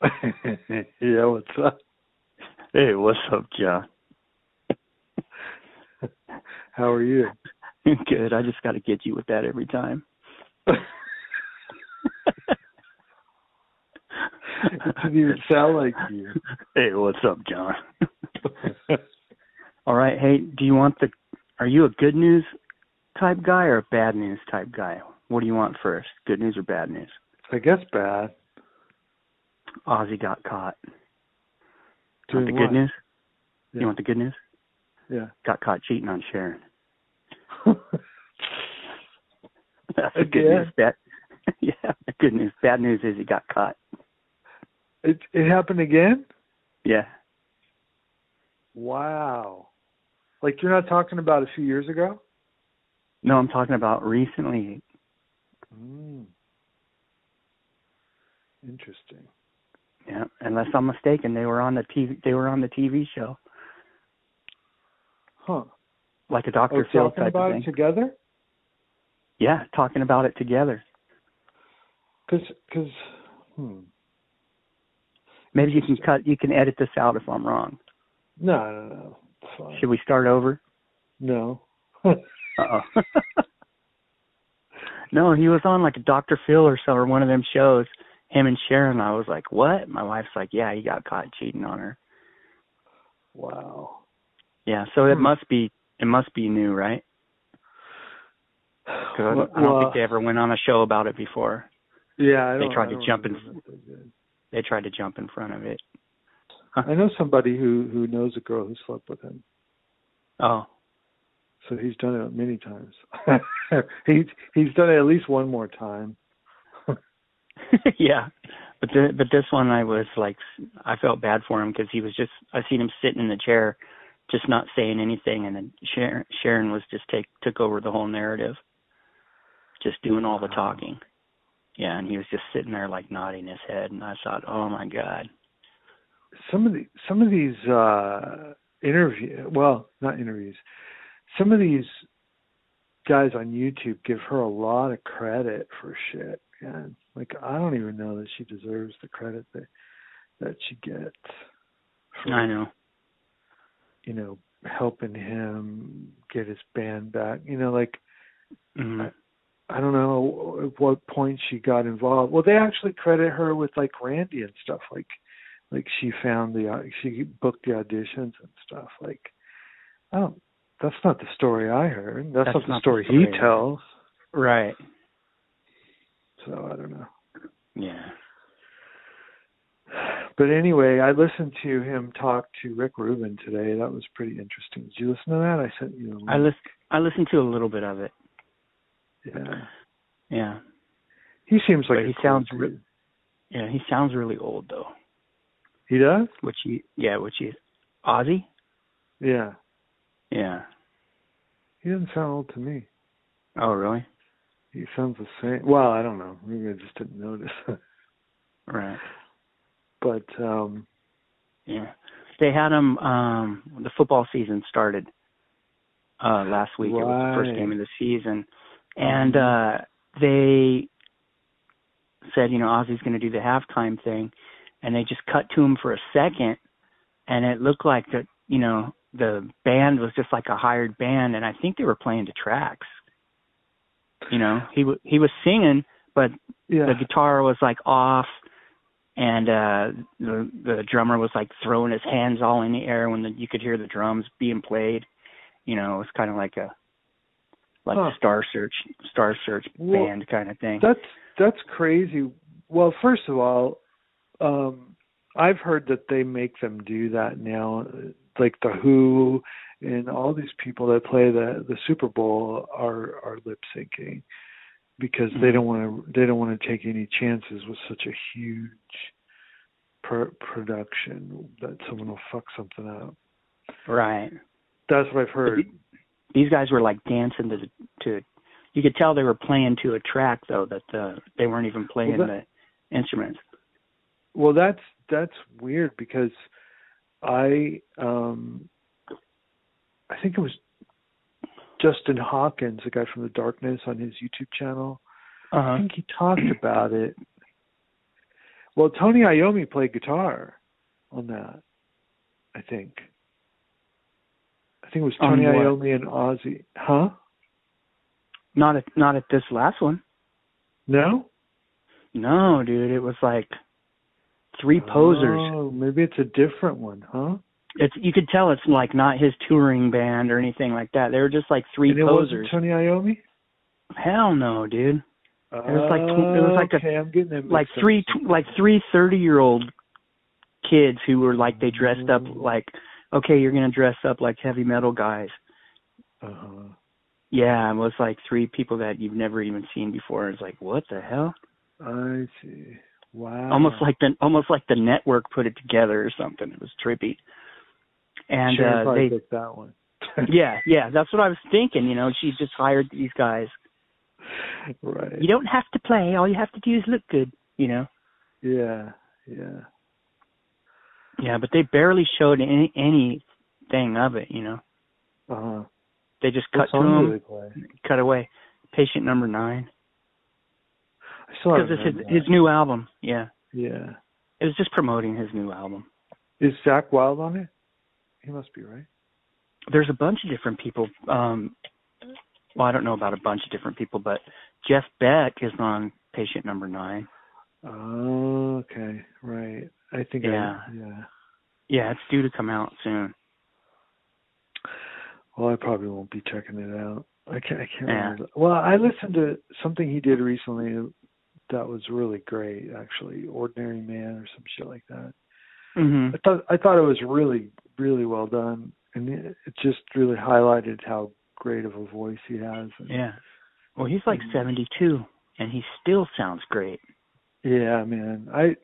yeah, what's up? Hey, what's up, John? How are you? Good. I just got to get you with that every time. it didn't even sound like you. Hey, what's up, John? All right. Hey, do you want the? Are you a good news type guy or a bad news type guy? What do you want first? Good news or bad news? I guess bad. Ozzy got caught. Doing want the what? good news? Yeah. You want the good news? Yeah. Got caught cheating on Sharon. That's the good news. Bad, yeah, the good news. Bad news is he got caught. it it happened again? Yeah. Wow. Like you're not talking about a few years ago? No, I'm talking about recently. Mm. Interesting. Yeah, unless I'm mistaken, they were on the TV. They were on the TV show, Huh. like a Oh, Dr. Phil talking type about of it thing. together? Yeah, talking about it together. Cuz cuz hmm. Maybe you can cut. You can edit this out if I'm wrong. No, no, no. Should we start over? No. Uh oh. no, he was on like a Dr. Phil or so, or one of them shows. Him and Sharon. I was like, what? My wife's like, yeah, he got caught cheating on her. wow. Yeah, so it Hmm. must be. It must be new, right? 'Cause I Well, I don't think they ever went on a show about it before. Yeah, I They tried to jump in- they. They tried to jump in front of it. I know somebody who who knows a girl who slept with him, Oh, so he's done it many times. he's he's done it at least one more time. yeah, but the, but this one I was like, I felt bad for him because he was just I seen him sitting in the chair, just not saying anything, and then Sharon, Sharon was just take took over the whole narrative, just doing all the talking. Yeah, and he was just sitting there like nodding his head, and I thought, oh my god. Some of the some of these uh interview well, not interviews. Some of these guys on YouTube give her a lot of credit for shit. And like I don't even know that she deserves the credit that that she gets. For, I know. you know, helping him get his band back. You know, like Mhm. I don't know at what point she got involved. Well, they actually credit her with like Randy and stuff. Like, like she found the she booked the auditions and stuff. Like, I don't. That's not the story I heard. That's, That's not the not the story, story he tells. Right. So I don't know. Yeah. But anyway, I listened to him talk to Rick Rubin today. That was pretty interesting. Did you listen to that? I sent you. A I list I listened to a little bit of it. Yeah, Yeah. he seems like he cool sounds re- Yeah, he sounds really old though. He does. Which he yeah, which he Ozzy? Yeah, Yeah. he doesn't sound old to me. Oh really? He sounds the same. Well, I don't know. Maybe I just didn't notice. Right. but um Yeah. They had him um the football season started uh last week. It was the first game of the season. And uh they said, you know, Ozzy's gonna do the halftime thing and they just cut to him for a second and it looked like the you know, the band was just like a hired band and I think they were playing the tracks. You know, he w- he was singing but yeah. the guitar was like off and uh the the drummer was like throwing his hands all in the air when the, you could hear the drums being played you know it was kind of like a like Huh. a star search star search Well, band kind of thing That's that's crazy. Well, first of all, um I've heard that they make them do that now like the Who and all these people that play the the Super Bowl are are lip syncing because they Mhm. don't want to they don't want to take any chances with such a huge pro- production that someone will fuck something up. right That's what I've heard. these guys were like dancing to the to you could tell they were playing to a track though that the they weren't even playing that- the instruments Well, that's that's weird because I um I think it was Justin Hawkins, the guy from the Darkness, on his YouTube channel. I Uh-huh. think he talked about it. Well, Tony Iommi played guitar on that. I think. I think it was Tony? Iommi and Ozzy. Huh? Not at not at this last one. No. No, dude, it was like three posers. Oh, maybe it's a different one, huh? It's you could tell it's like not his touring band or anything like that. They were just like three and it posers. wasn't Tony Iommi. Hell no, dude. It was like tw- it was like a- okay, I'm getting them Like three tw- like three thirty year old kids who were like they dressed up Mm. like okay, you're gonna dress up like heavy metal guys. Uh-huh. Yeah, it was like three people that you've never even seen before. It's like what the hell? I see. Wow. almost like the almost like the network put it together or something. It was trippy. And Sharon uh they picked that one. yeah, yeah, that's what I was thinking, you know, she just hired these guys. right. You don't have to play, all you have to do is look good, you know. Yeah. Yeah. Yeah, but they barely showed any anything of it, you know. Uh huh. They just cut to him, cut away. Patient number 9 I still because it's his that. his new album. Yeah. Yeah. It was just promoting his new album. Is Zakk Wylde on it? He must be, right? There's a bunch of different people um well, I don't know about a bunch of different people, but Jeff Beck is on patient number 9. Oh, okay. Right. I think Yeah. I yeah. Yeah, it's due to come out soon. Well, I probably won't be checking it out. I can't. I can't Yeah. remember. Well, I listened to something he did recently that was really great. Actually, Ordinary Man or some shit like that. Mhm. I thought I thought it was really really well done, and it, it just really highlighted how great of a voice he has. And, Yeah. Well, he's like Mhm. 72 and he still sounds great. Yeah, man. I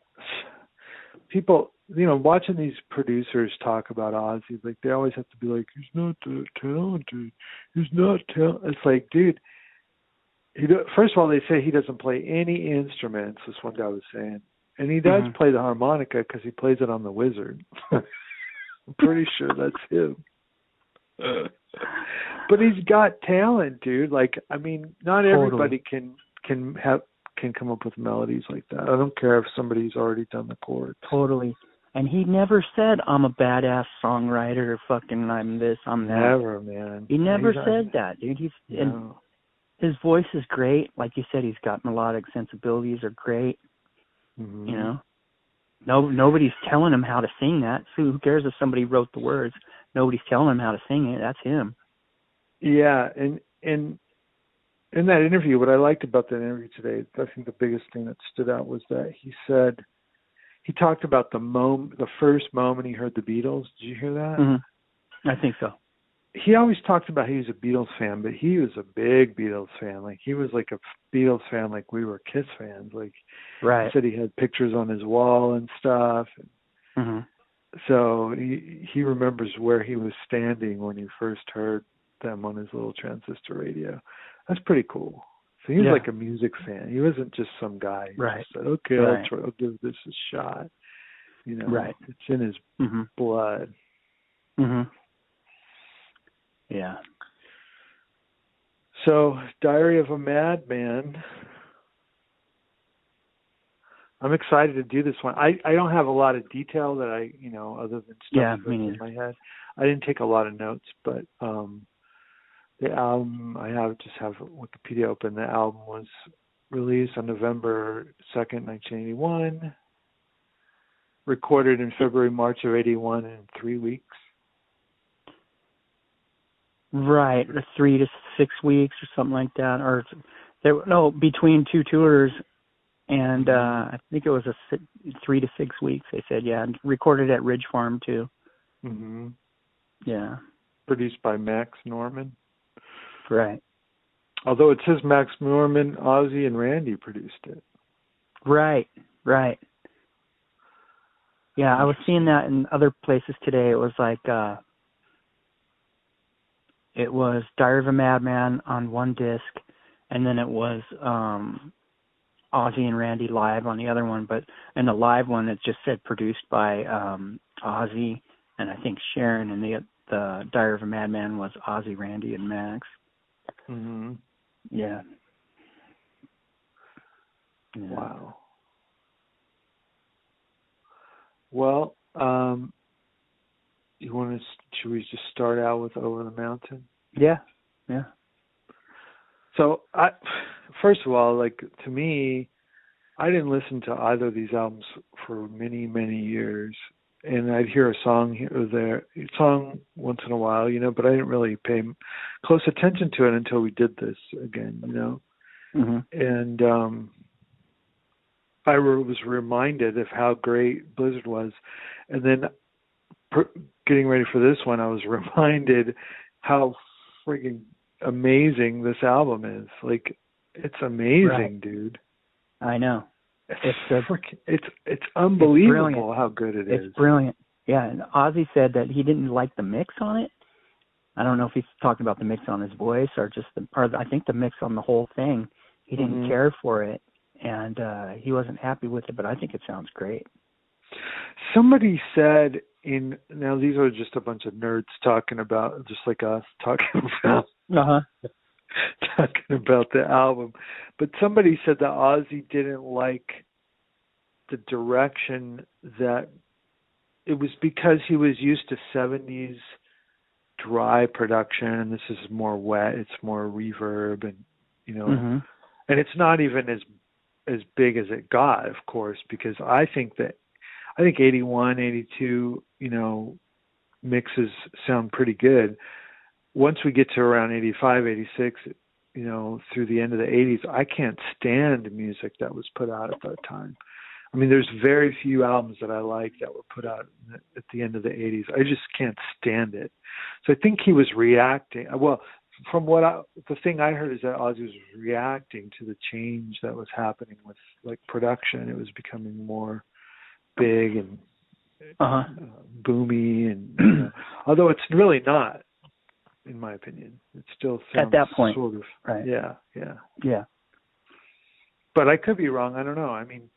people, you know, watching these producers talk about Ozzy, like they always have to be like, he's not uh, talented. He's not talented. It's like, dude. He do, first of all, they say he doesn't play any instruments. This one guy was saying, and he does Mhm. play the harmonica because he plays it on the Wizard. I'm pretty sure that's him. but he's got talent, dude. Like, I mean, not Totally. everybody can can have can come up with melodies like that. I don't care if somebody's already done the chords. Totally. And he never said I'm a badass songwriter or fucking I'm this, I'm that. Never, man. He never He's said that, dude. He's and his voice is great. Like you said, he's got melodic sensibilities are great, Mhm. you know. No nobody's telling him how to sing that. So who cares if somebody wrote the words? Nobody's telling him how to sing it. That's him. Yeah, and and in that interview, what I liked about that interview today, I think the biggest thing that stood out was that he said he talked about the mom the first moment he heard the Beatles. Did you hear that? Mhm. I think so. He always talked about he was a Beatles fan, but he was a big Beatles fan. Like he was like a Beatles fan, like we were Kiss fans. Like Right. he said, he had pictures on his wall and stuff. Mhm. So he he remembers where he was standing when he first heard them on his little transistor radio. That's pretty cool. So he was Yeah. like a music fan. He wasn't just some guy Right. said, "Okay, Right. I'll, try, I'll give this a shot." You know, Right. it's in his Mhm. blood. Mhm. Yeah. So, Diary of a Madman. I'm excited to do this one. I I don't have a lot of detail that I, you know, other than stuff Yeah, me in my head. I didn't take a lot of notes, but um the album I have just have Wikipedia open. The album was released on November 2nd, 1981. Recorded in February, March of 81 in 3 weeks. Right, three to six weeks or something like that, or there no between two tours, and uh I think it was a three to six weeks. They said, yeah, and recorded at Ridge Farm too. Mhm. Yeah, Produced by Max Norman. right, Although it says Max Norman, Ozzy, and Randy produced it. right, right. Yeah, I was seeing that in other places today. It was like uh it was Diary of a Madman on one disc, and then it was um Ozzy and Randy live on the other one, but in the live one it just said produced by um Ozzy and I think Sharon and the the Diary of a Madman was Ozzy, Randy and Max. Mm-hmm. Yeah. yeah. Wow. Well, um, you want to? Should we just start out with Over the Mountain? Yeah. Yeah. So, I first of all, like to me, I didn't listen to either of these albums for many, many years, and I'd hear a song here or there, a song once in a while, you know, but I didn't really pay close attention to it until we did this again, you know, hmm and um I was reminded of how great Blizzard was, and then getting ready for this one, I was reminded how friggin' amazing this album is. Like, it's amazing, Right. dude. I know. It's It's frick- it's it's unbelievable brilliant. how good it is. It's brilliant. Yeah, and Ozzy said that he didn't like the mix on it. I don't know if he's talking about the mix on his voice or just the, or I think the mix on the whole thing. He didn't Mhm. care for it, and uh he wasn't happy with it. But I think it sounds great. Somebody said in now these are just a bunch of nerds talking about just like us talking about Uh huh. talking about the album. But somebody said that Ozzy didn't like the direction that it was because he was used to 70s dry production and this is more wet, it's more reverb and you know hmm and it's not even as as big as it got of course because I think that I think 81, 82, you know, mixes sound pretty good. Once we get to around 85, 86, you know, through the end of the 80s, I can't stand music that was put out at that time. I mean, there's very few albums that I like that were put out at the end of the 80s. I just can't stand it. So I think he was reacting. Well, from what I, the thing I heard is that Ozzy was reacting to the change that was happening with like production. It was becoming more big and Uh huh. uh, boomy, and you know, although it's really not, in my opinion, it still sounds At that point, sort of Right. yeah, yeah. Yeah. But I could be wrong. I don't know. I mean,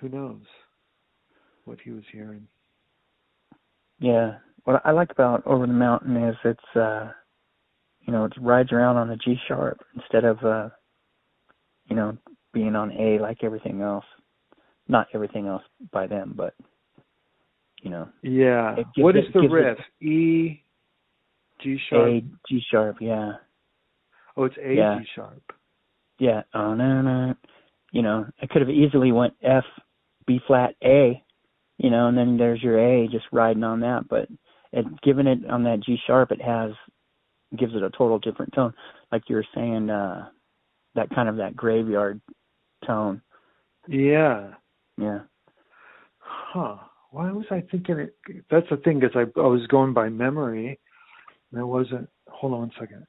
who knows what he was hearing? Yeah. What I like about Over the Mountain is it's uh you know, it rides around on the G sharp instead of uh you know, being on A like everything else. Not everything else by them, but you know, Yeah. What is it- the gives it- riff? E, G sharp. A G sharp, yeah. Oh, it's A Yeah. G sharp. Yeah. Oh no no you know, I could have easily went F B flat A, you know, and then there's your A just riding on that, but it given it on that G sharp it has gives it a total different tone. Like you were saying, uh that kind of that graveyard tone. Yeah. Yeah. Huh. Why was I thinking it? That's the thing, because I I was going by memory. And it wasn't. Hold on one second.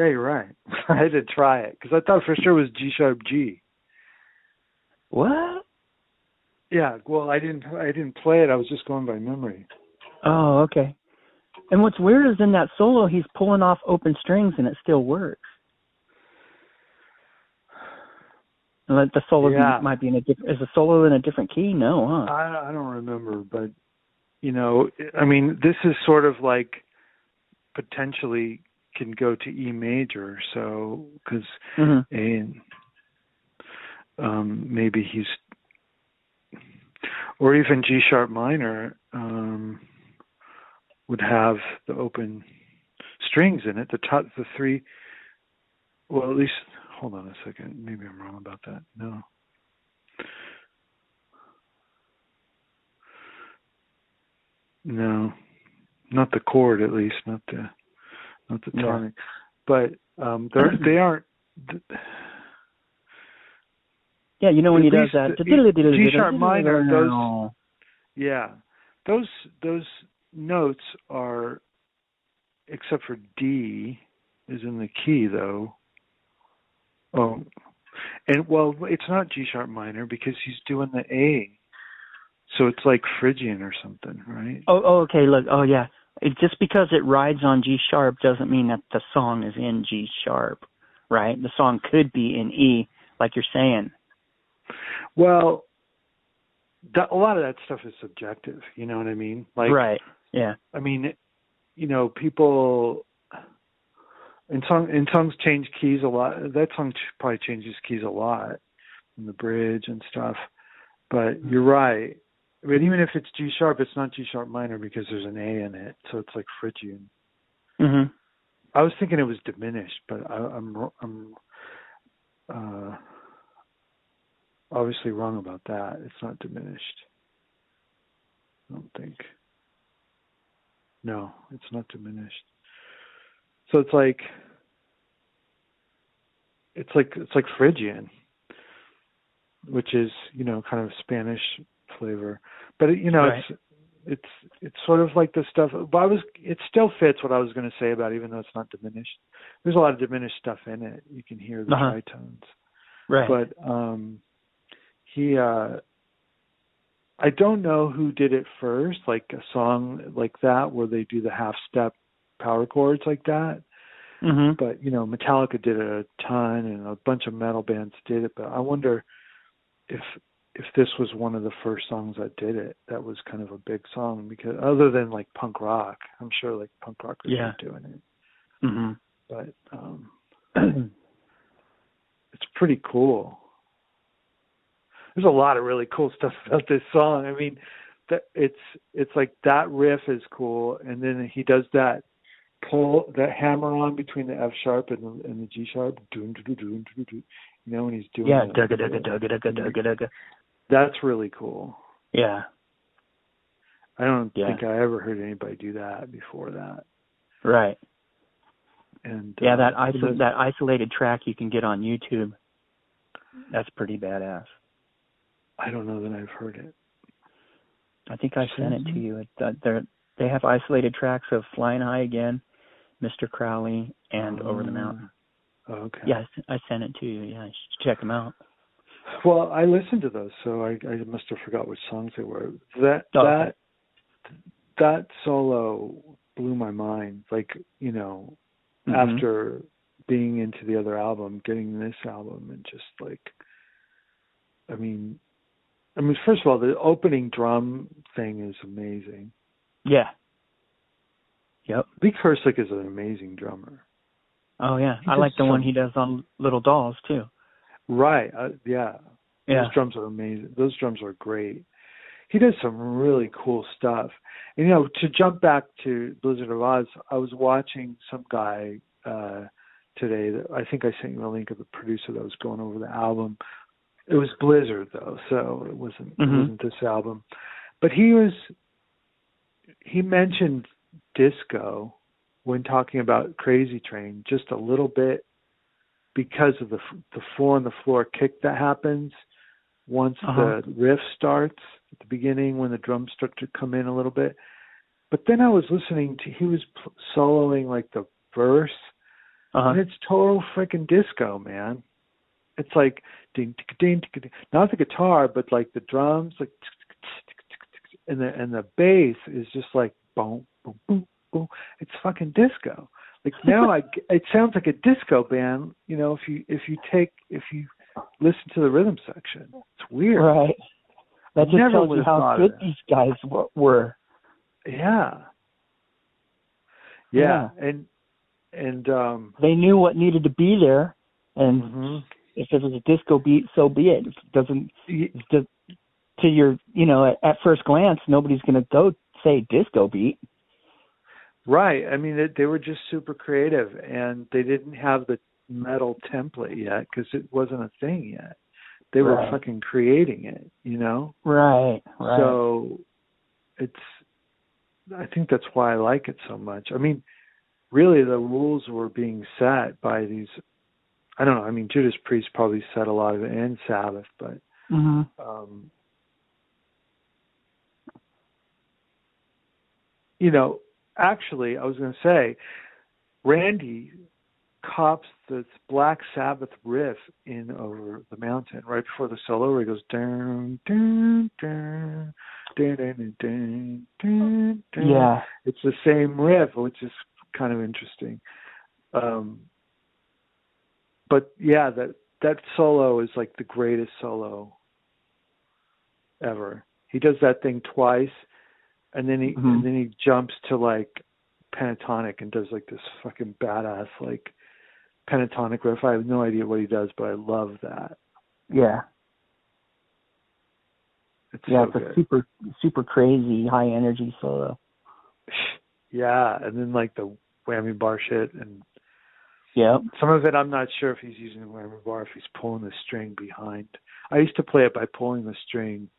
Yeah, you're right. I had to try it because I thought for sure it was G sharp G. What? Yeah. Well, I didn't. I didn't play it. I was just going by memory. Oh, okay. And what's weird is in that solo he's pulling off open strings and it still works. Like the solo Yeah. might be in a different. Is the solo in a different key? No, huh? I I don't remember, but you know, I mean, this is sort of like potentially can go to E major, so because hmm um maybe he's or even G sharp minor um would have the open strings in it the top the three well at least hold on a second maybe I'm wrong about that no. No not the chord at least not the not the Yeah. but um they're they aren't Yeah, you know when he does that. G sharp minor, those- Yeah, those those notes are, except for D, is in the key though. Oh, and well, it's not G sharp minor because he's doing the A. So it's like Phrygian or something, right? Oh, oh, okay. Look, oh yeah. It, just because it rides on G sharp doesn't mean that the song is in G sharp, right? The song could be in E, like you're saying. Well, that, a lot of that stuff is subjective. You know what I mean? Like, right. Yeah. I mean, you know, people in song in songs change keys a lot. That song probably changes keys a lot in the bridge and stuff. But Mm-hmm. you're right. But even if it's G sharp, it's not G sharp minor because there's an A in it, so it's like Phrygian. Mhm. I was thinking it was diminished, but I, I'm I'm uh, obviously wrong about that. It's not diminished. I don't think. No, it's not diminished. So it's like it's like it's like Phrygian, which is you know kind of Spanish flavor, but it, you know Right. it's it's it's sort of like the stuff. But I was it still fits what I was going to say about it, even though it's not diminished. There's a lot of diminished stuff in it. You can hear the Uh-huh. tritones Right. but um he uh I don't know who did it first, like a song like that where they do the half step power chords like that. mhm. But you know, Metallica did it a ton and a bunch of metal bands did it, but I wonder if if this was one of the first songs that did it, that was kind of a big song because other than like punk rock, I'm sure like punk rockers Yeah. were doing it. Mm-hmm. But um it's pretty cool. There's a lot of really cool stuff about this song. I mean, that it's it's like that riff is cool, and then he does that pull that hammer on between the F sharp and the, and the G sharp. Doon, doon, doon, doon, doon. You know when he's doing Yeah. Dugga dugga dugga dugga dugga dugga. That's really cool. Yeah. I don't Yeah. think I ever heard anybody do that before that. Right. And Yeah. uh, That iso- that isolated track you can get on YouTube. That's pretty badass. I don't know that I've heard it. I think I sent it to you. It, uh, they're, they have isolated tracks of Flying High Again, Mr. Crowley, and Over the Mountain. Okay. Yes, I sent it to you. Yeah, you should check them out. Well, I listened to those, so I, I must have forgot which songs they were. That Oh, that that solo blew my mind. Like you know, Mhm. after being into the other album, getting this album, and just like, I mean, I mean, first of all, the opening drum thing is amazing. Yeah. Yep. Lee Kerslake is an amazing drummer. Oh yeah, He I like the one he does on Little Dolls too. Right? Uh, yeah. Yeah. Those drums are amazing. Those drums are great. He does some really cool stuff. And you know, to jump back to Blizzard of Oz, I was watching some guy uh today that I think I sent you a link of the producer that was going over the album. It was Blizzard though, so it wasn't it Mhm. wasn't this album. But he was he mentioned disco when talking about Crazy Train just a little bit because of the the four on the floor kick that happens once Uh-huh. the riff starts at the beginning when the drums start to come in a little bit. But then I was listening to he was pl- soloing like the verse Uh-huh. and it's total freaking disco, man. It's like ding ding tick ding. Not the guitar, but like the drums, like and the and the bass is just like boom boom boom boom. It's fucking disco. Like now, I it sounds like a disco band. You know, if you if you take if you listen to the rhythm section, it's weird. Right. That just Never tells you how good these guys were. Yeah. Yeah, and and um They knew what needed to be there, and mhm. if it was a disco beat, so be it. If it doesn't just to your, you know, at, at first glance, nobody's going to go say disco beat. Right. I mean, they, they were just super creative, and they didn't have the metal template yet because it wasn't a thing yet. They were Right. fucking creating it, you know. Right. Right. So it's. I think that's why I like it so much. I mean, really, the rules were being set by these. I don't know. I mean, Judas Priest probably set a lot of it, and Sabbath, but hmm um, you know, actually, I was going to say, Randy cops this Black Sabbath riff in over the mountain right before the solo where he goes down, down, down. dun, dun, dun, dun, dun. Yeah. it's the same riff, which is kind of interesting. Um, but yeah, that that solo is like the greatest solo ever. He does that thing twice, and then he Mhm. and then he jumps to like pentatonic and does like this fucking badass like pentatonic riff. I have no idea what he does, but I love that. Yeah. It's Yeah, so it's a good. super super crazy high energy solo. Yeah, and then like the whammy bar shit and yeah. some of it I'm not sure if he's using the whammy bar if he's pulling the string behind. I used to play it by pulling the string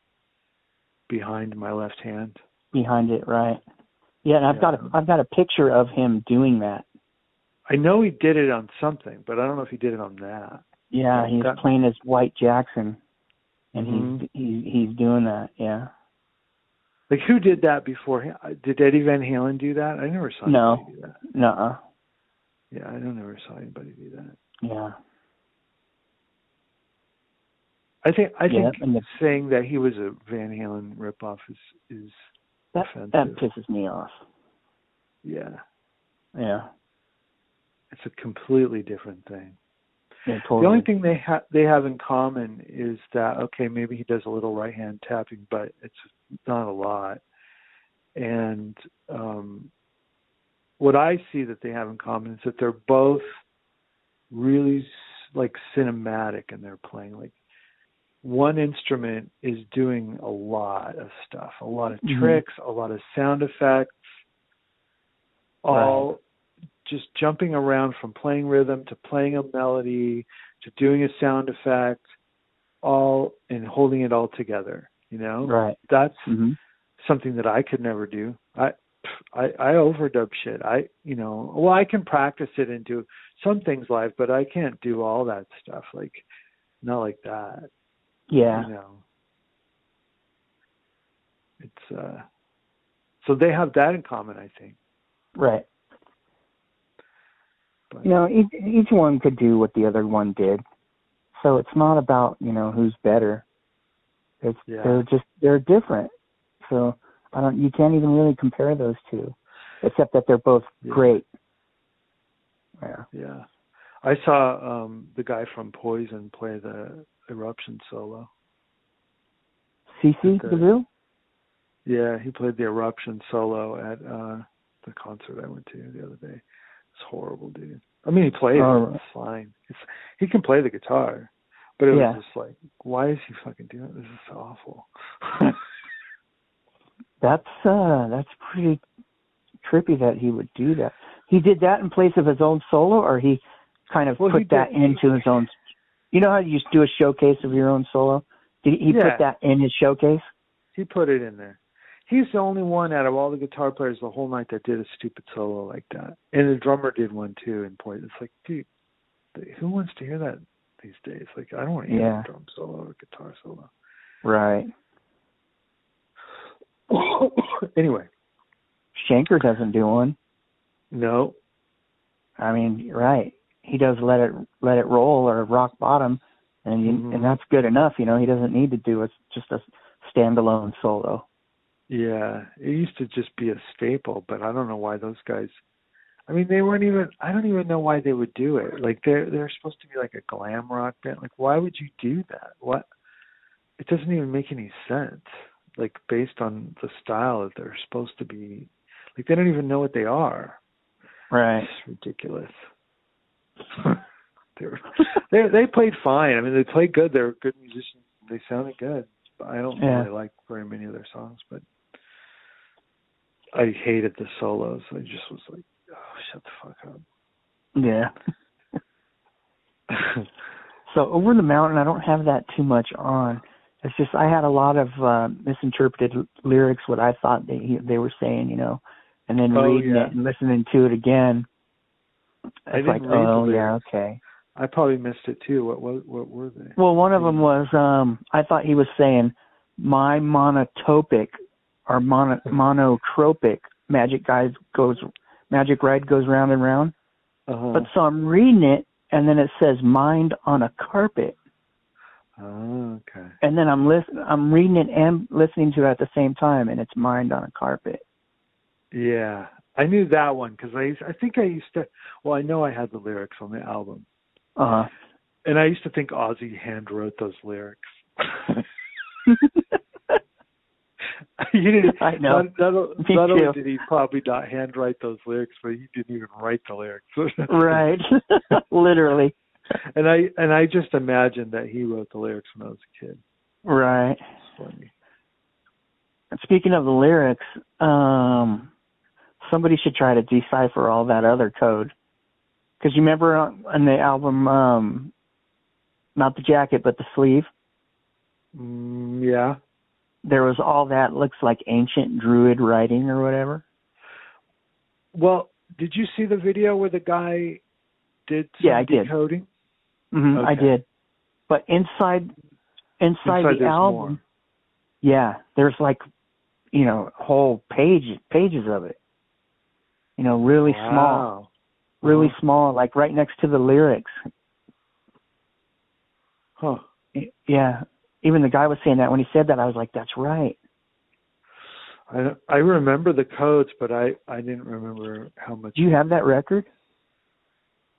behind my left hand. Behind it, right. Yeah, and I've got a Yeah. I've got a picture of him doing that. I know he did it on something, but I don't know if he did it on that. Yeah, Yeah, he's that- playing as White Jackson and Mhm. he's he's he's doing that, yeah. Like who did that before? him? Did Eddie Van Halen do that? I never saw No. anybody do that. Nuh-uh. Yeah, I don't ever saw anybody do that. Yeah. I think I Yeah, think the- saying that he was a Van Halen ripoff is is That that pisses me off. yeah, Yeah. it's a completely different thing. Yeah, totally. The only thing they ha- they have in common is that okay, maybe he does a little right hand tapping, but it's not a lot. And um, what I see that they have in common is that they're both really like cinematic in their playing. Like one instrument is doing a lot of stuff, a lot of Mhm. tricks, a lot of sound effects, all just jumping around from playing rhythm to playing a melody to doing a sound effect, all and holding it all together. You know, Right. that's Mhm. something that I could never do. I I I overdub shit. I you know, well I can practice it and do some things live, but I can't do all that stuff like not like that. Yeah. You know. It's uh so they have that in common, I think. Right. But You know, each, each one could do what the other one did. So it's not about, you know, who's better. It's Yeah. they're just they're different. So I don't you can't even really compare those two. Except that they're both Yeah. great. Yeah. yeah. I saw um the guy from Poison play the eruption solo. CC. DeVille? Yeah, he played the eruption solo at uh the concert I went to the other day. It's horrible, dude. I mean, he played Oh. it. It's fine. It's he can play the guitar, but it Yeah. was just like, why is he fucking doing it? This is awful. That's uh that's pretty trippy that he would do that. He did that in place of his own solo or he kind of Well, put that did- into his own you know how you do a showcase of your own solo? Did he Yeah. put that in his showcase? he put it in there. He's the only one out of all the guitar players the whole night that did a stupid solo like that. And the drummer did one too in point. It's like, dude, who wants to hear that these days? Like, I don't want to hear Yeah. a drum solo or a guitar solo. Right. anyway, Schenker doesn't do one. no, I mean, right. He does let it let it roll or rock bottom and Mhm. and that's good enough, you know. He doesn't need to do it just a standalone solo. Yeah, it used to just be a staple, but I don't know why those guys. I mean, they weren't even. I don't even know why they would do it. Like they're they're supposed to be like a glam rock band. Like, why would you do that? What? It doesn't even make any sense. Like based on the style that they're supposed to be. Like they don't even know what they are. Right. It's ridiculous. They they they played fine. I mean, they played good. They were good musicians. They sounded good. I don't Yeah. really like very many of their songs, but I hated the solos. I just was like, oh, shut the fuck up. Yeah. So over the mountain, I don't have that too much on. It's just I had a lot of uh, misinterpreted l- lyrics, what I thought they they were saying, you know, and then Oh, reading yeah. it and listening to it again. It's I didn't like, read the oh yeah, okay. I probably missed it too. What what what were they? Well, one of them was um I thought he was saying my monotopic or mono, monotropic magic guide goes magic ride goes round and round. Uh-huh. But so I'm reading it and then it says mind on a carpet. Oh, okay. and then I'm listen I'm reading it and listening to it at the same time, and it's Mind on a Carpet. Yeah, I knew that one because I used- I think I used to. Well, I know I had the lyrics on the album, Uh and I used to think Ozzy hand wrote those lyrics. huh. he didn't. I know. Not, not, Me not only did he probably not handwrite those lyrics, but he didn't even write the lyrics. right. Literally. and I and I just imagined that he wrote the lyrics when I was a kid. Right. Speaking of the lyrics, um, somebody should try to decipher all that other code. Because you remember on, on the album, um, not the jacket, but the sleeve, Mm, yeah. there was all that looks like ancient druid writing or whatever. Well, did you see the video where the guy did some Yeah, I did. decoding? hmm I did. But inside, inside, Inside the album, more. yeah, there's like, you know, whole page pages of it. You know, really small. Really Uh-huh. small, like right next to the lyrics. Huh. Yeah. Even the guy was saying that when he said that, I was like, "That's right." I I remember the codes, but I I didn't remember how much. Do you have that record?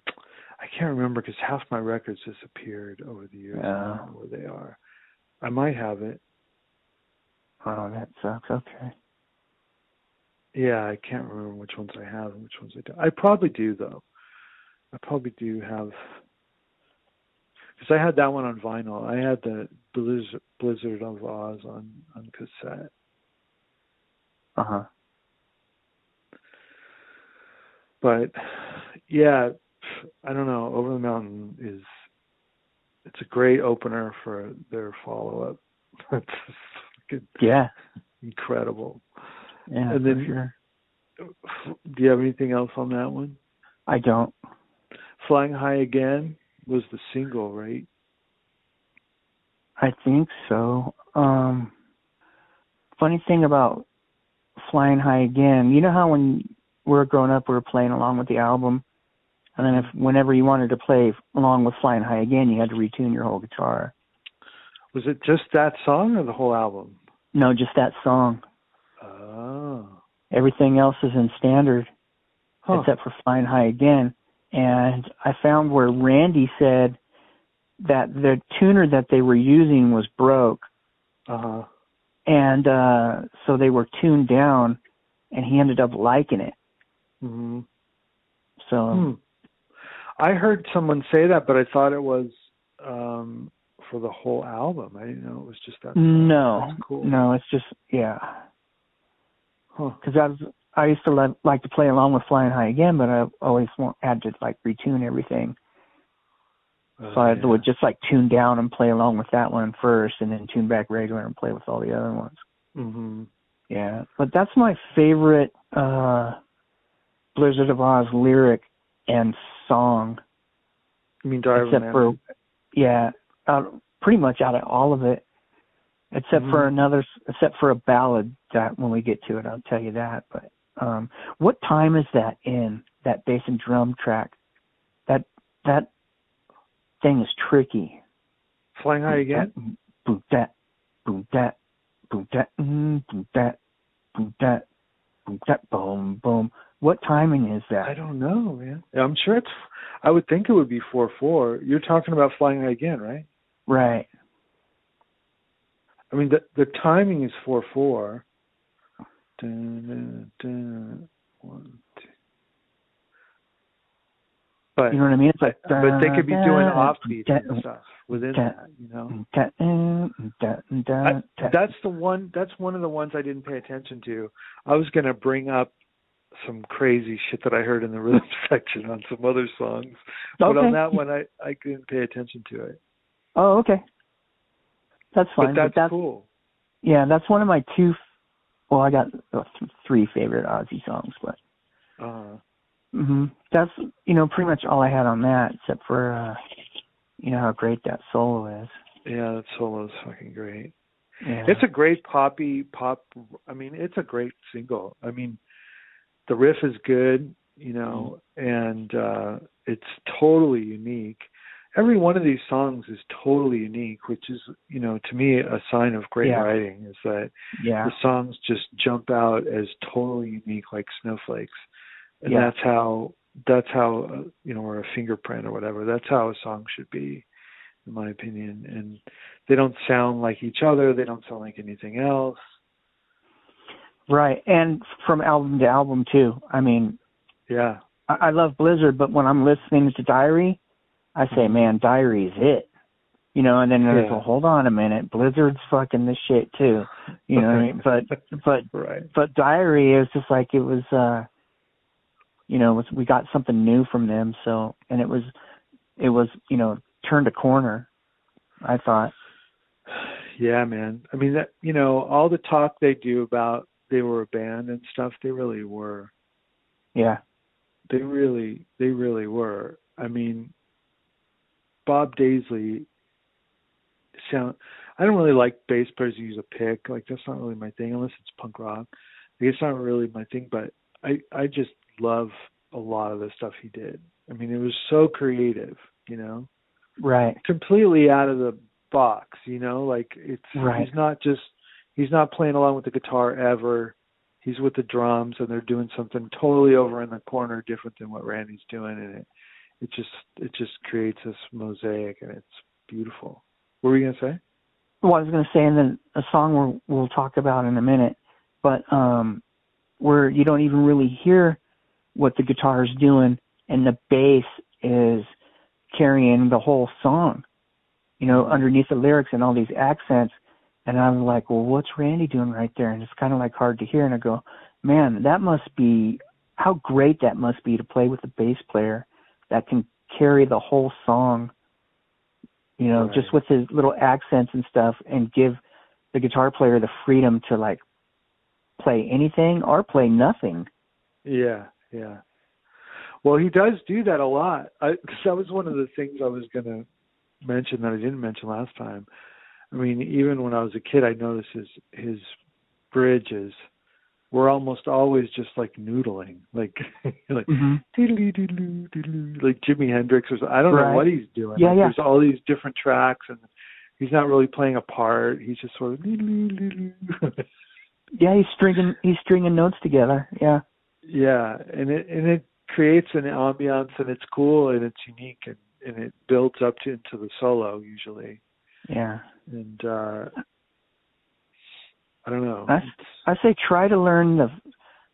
I can't remember because half my records disappeared over the years. I don't know where they are. I might have it. Oh, that sucks. Okay. Yeah, I can't remember which ones I have and which ones I don't. I probably do though. I probably do have because I had that one on vinyl. I had the Blizzard, Blizzard of Oz on on cassette. Uh huh. But yeah, I don't know. Over the Mountain is it's a great opener for their follow up. Yeah. incredible. Yeah. And then- sure. Do you have anything else on that one? I don't. Flying High Again was the single, right? I think so. Um. Funny thing about Flying High Again, you know how when we were growing up, we were playing along with the album, and then if whenever you wanted to play along with Flying High Again, you had to retune your whole guitar. Was it just that song or the whole album? No, just that song. Everything else is in standard. Huh. except for Flying High Again. And I found where Randy said that the tuner that they were using was broke, Uh-huh. and uh so they were tuned down, and he ended up liking it. Mhm. So Hmm. I heard someone say that, but I thought it was um for the whole album. I didn't know it was just that. no, cool. no, it's just yeah. Huh. Because I was I used to li- like to play along with Flying High Again, but I always want, had to like retune everything. Oh, So I yeah. would just like tune down and play along with that one first, and then tune back regular and play with all the other ones. Mhm. Yeah, but that's my favorite uh Blizzard of Oz lyric and song, You mean a except for yeah, uh, pretty much out of all of it, except for Mhm. another, except for a ballad that when we get to it, I'll tell you that. But um what time is that in that bass and drum track? That that thing is tricky. Flying High Again? Boom that, boom that, boom that, mm, boom that, boom that, boom that, boom boom. What timing is that? I don't know, man. I'm sure it's I would think it would be 4/4. You're talking about Flying High Again, right? Right. I mean, the the timing is four four. Dun, dun, dun, one, two. But You know what I mean? It's like but they could be doing da, offbeats and stuff within that, you know. I, that's the one. That's one of the ones I didn't pay attention to. I was gonna bring up some crazy shit that I heard in the rhythm section on some other songs, but Okay. on that one I I didn't pay attention to it. Oh, okay. That's fine. but that's, that's cool. yeah, that's one of my two. f- Well, I got uh, three favorite Ozzy songs, but Uh, hmm that's you know pretty much all I had on that, except for uh you know how great that solo is. yeah, that solo is fucking great. Yeah. It's a great poppy pop. I mean, it's a great single. I mean, the riff is good, you know, and uh it's totally unique. Every one of these songs is totally unique, which is you know to me a sign of great Yeah. writing is that Yeah. the songs just jump out as totally unique like snowflakes and Yeah. that's how that's how uh, you know or a fingerprint or whatever that's how a song should be in my opinion and they don't sound like each other they don't sound like anything else Right. And from album to album too. I mean, yeah I, I love Blizzard, but when I'm listening to Diary, I say, man, Diary's it. You know, and then there's, Yeah. well, hold on a minute, Blizzard's fucking this shit too. You know what I mean? But but right but Diary is just like it was uh you know, was, we got something new from them, so and it was it was, you know, turned a corner, I thought. yeah man i mean that you know all the talk they do about they were a band and stuff they really were Yeah. they really they really were i mean bob daisley sound i don't really like bass players who use a pick. Like that's not really my thing unless it's punk rock. Like, it's not really my thing but i i just love a lot of the stuff he did. I mean it was so creative you know? Right. completely out of the box you know? Like it's Right. he's not just he's not playing along with the guitar ever. He's with the drums and they're doing something totally over in the corner different than what randy's doing and it it just it just creates this mosaic and it's beautiful what were you gonna say Well, I was to say, and then a song we'll, we'll talk about in a minute, but um, where you don't even really hear what the guitar is doing, and the bass is carrying the whole song, you know, underneath the lyrics and all these accents. And I'm like, well, what's Randy doing right there? And it's kind of like hard to hear. And I go, man, that must be how great that must be to play with a bass player that can carry the whole song you know, Right. just with his little accents and stuff, and give the guitar player the freedom to like play anything or play nothing. Yeah, yeah. Well, he does do that a lot. I, cause that was one of the things I was going to mention that I didn't mention last time. I mean, even when I was a kid, I noticed his his bridges were almost always just like noodling, like like Mm-hmm. doodly doodly doodly, like Jimi Hendrix or something. I don't Right. know what he's doing. Yeah, Like, yeah. There's all these different tracks, and he's not really playing a part. He's just sort of. Yeah, he's stringing he's stringing notes together. Yeah, Yeah, and it and it creates an ambiance and it's cool and it's unique and and it builds up to into the solo usually. yeah. And uh I don't know. I I say try to learn the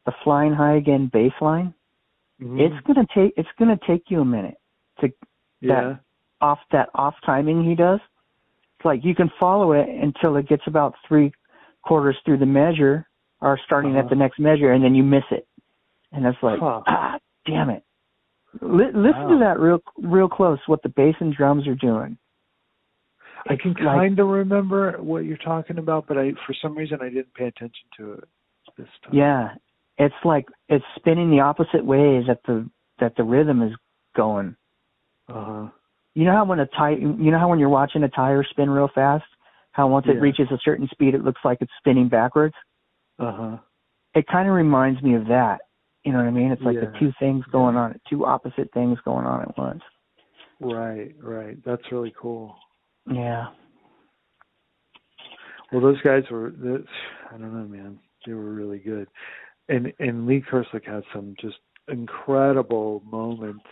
the flying high again bass line. Mhm. It's gonna take it's gonna take you a minute to yeah. off that off timing he does. It's like you can follow it until it gets about three quarters through the measure or starting Uh-huh. at the next measure and then you miss it. And it's like, Huh. ah, damn it. Li- listen Wow. to that real real close what the bass and drums are doing. I can kind of remember what you're talking about, but I for some reason I didn't pay attention to it this time. Yeah. It's like it's spinning the opposite way that the that the rhythm is going. Uh-huh. You know how when a tire, you know how when you're watching a tire spin real fast, how once it Yeah. reaches a certain speed, it looks like it's spinning backwards. Uh-huh. It kind of reminds me of that. You know what I mean? It's like the two things going on, two opposite things going on at once. Right, right. That's really cool. Yeah. Well, those guys were. I don't know, man. They were really good, and and Lee Kerslake had some just incredible moments.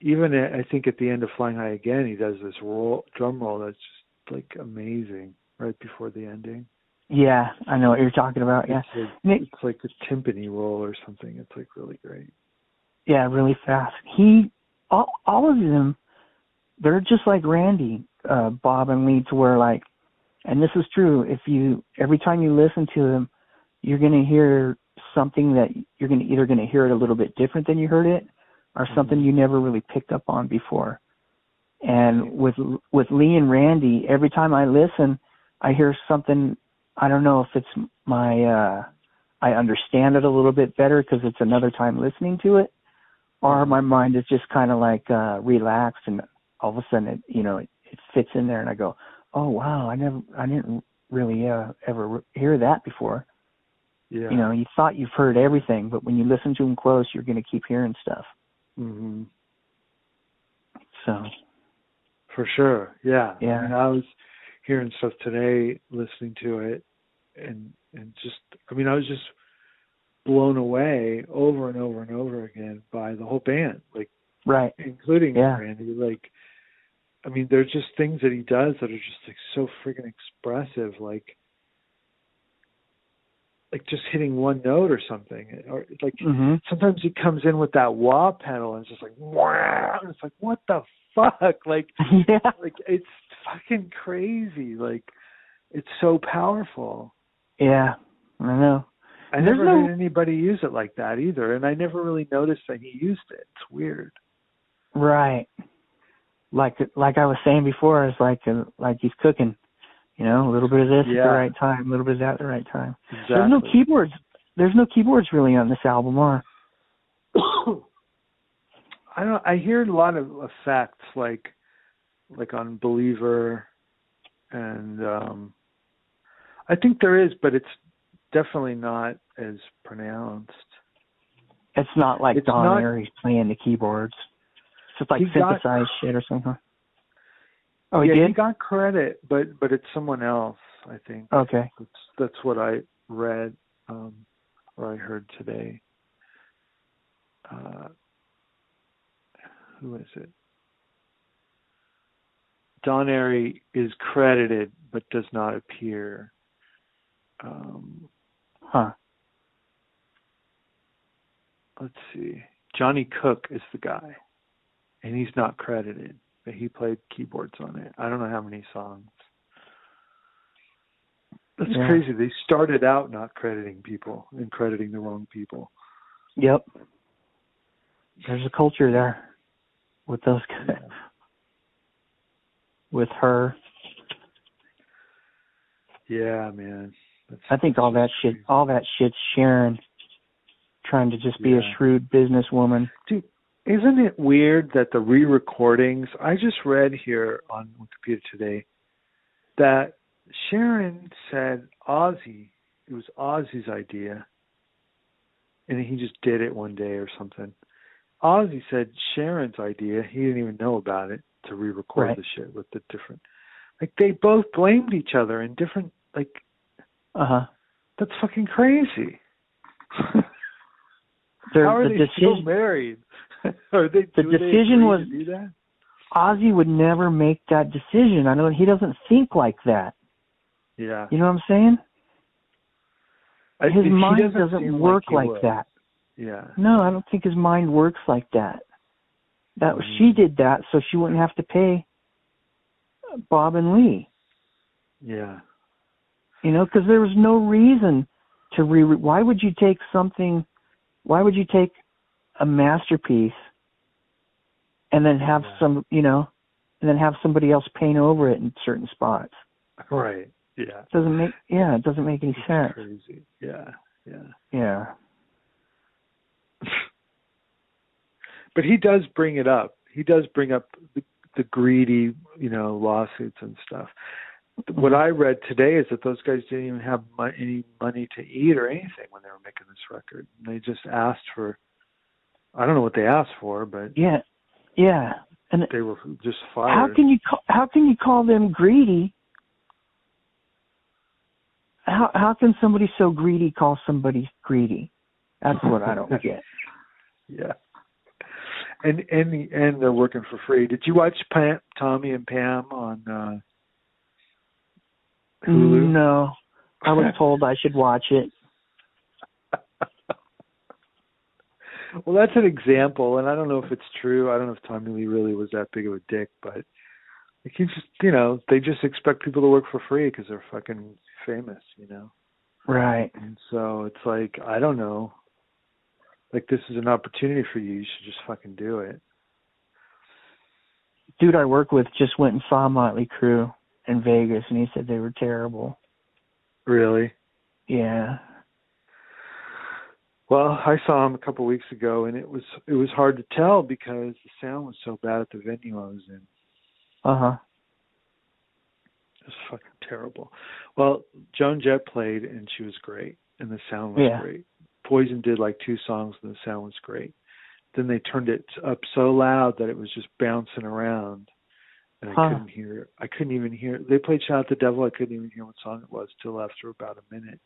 Even at, I think at the end of Flying High Again, he does this roll, drum roll that's just like amazing right before the ending. Yeah, I know what you're talking about. Yeah. It's like, it- it's like a timpani roll or something. It's like really great. Yeah, really fast. He, all, all of them, they're just like Randy, uh, Bob and Lee, to where like, and this is true. If you every time you listen to them, you're gonna hear something that you're gonna either gonna hear it a little bit different than you heard it, or something you never really picked up on before. And with with Lee and Randy, every time I listen, I hear something. I don't know if it's my uh I understand it a little bit better because it's another time listening to it, or my mind is just kind of like uh relaxed and all of a sudden it you know it, it fits in there and I go, oh wow, I never I didn't really uh, ever hear that before. Yeah. You know, you thought you've heard everything, but when you listen to them close, you're going to keep hearing stuff. hmm So For sure. Yeah. Yeah. I mean, I was hearing stuff today, listening to it, and and just, I mean, I was just blown away over and over and over again by the whole band, like Right. including Yeah. Randy. Like, I mean, there's just things that he does that are just like so freaking expressive, like. Like just hitting one note or something, or like Mhm. sometimes he comes in with that wah pedal and it's just like wow, and it's like what the fuck, like yeah. like it's fucking crazy. Like it's so powerful. Yeah. I know. I There's never no- heard anybody use it like that either, and I never really noticed that he used it. It's weird. Right. Like like I was saying before, it's like uh, like he's cooking. You know, a little bit of this at the right time, a little bit of that at the right time. Exactly. There's no keyboards. There's no keyboards really on this album, are? I don't. I hear a lot of effects like like on Believer, and um I think there is, but it's definitely not as pronounced. It's not like It's Don not- playing the keyboards. It's just like got- synthesized shit or something. Oh, he yeah, did. he got credit, but but it's someone else. I think. okay. That's that's what I read um, or I heard today. Uh, who is it? Don Airey is credited but does not appear. Um, Huh. let's see. Johnny Cook is the guy, and he's not credited, but he played keyboards on it. I don't know how many songs. That's Yeah. crazy. They started out not crediting people and crediting the wrong people. Yep. There's a culture there with those guys. with her. Yeah, man. That's, I think all that shit all that shit's Sharon trying to just be a shrewd businesswoman. Dude, isn't it weird that the re-recordings? I just read here on Wikipedia today that Sharon said Ozzy. It was Ozzy's idea, and he just did it one day or something. Ozzy said Sharon's idea. He didn't even know about it to re-record Right. the shit with the different. Like they both blamed each other in different. Like Uh huh. that's fucking crazy. How are the they still married? are they, The they decision was- to do that? Ozzy would never make that decision. I know he doesn't think like that. Yeah. You know what I'm saying? I- His mind doesn't doesn't work he like that. Yeah. No, I don't think his mind works like that. That Mhm. she did that so she wouldn't have to pay Bob and Lee. Yeah. You know, because there was no reason to re. Why would you take something? Why would you take a masterpiece and then have Yeah. some, you know, and then have somebody else paint over it in certain spots? Right. Yeah. It doesn't make yeah, it doesn't make any It's sense. crazy. Yeah. Yeah. Yeah. But he does bring it up. He does bring up the, the greedy, you know, lawsuits and stuff. What I read today is that those guys didn't even have mo- any money to eat or anything when they were making this record. And They just asked for, I don't know what they asked for, but Yeah. Yeah. And they were just fired. how can you call, how can you call them greedy? How how can somebody so greedy call somebody greedy? That's what I don't get. Yeah. And and the, and they're working for free. Did you watch Pam, Tommy and Pam on uh Hulu? No. I was told I should watch it. Well, that's an example, and I don't know if it's true. I don't know if Tommy Lee really was that big of a dick, but like he just, you know, they just expect people to work for free because they're fucking famous, you know. Right. And so it's like I don't know. Like this is an opportunity for you. You should just fucking do it. Dude I work with just went and saw Motley Crue in Vegas and he said they were terrible. Really? Yeah. Well, I saw him a couple of weeks ago, and it was it was hard to tell because the sound was so bad at the venue I was in. Uh huh. It was fucking terrible. Well, Joan Jett played, and she was great, and the sound was Yeah. great. Poison did like two songs, and the sound was great. Then they turned it up so loud that it was just bouncing around, and I couldn't hear. I couldn't even hear. They played "Shout at the Devil." I couldn't even hear what song it was till after about a minute.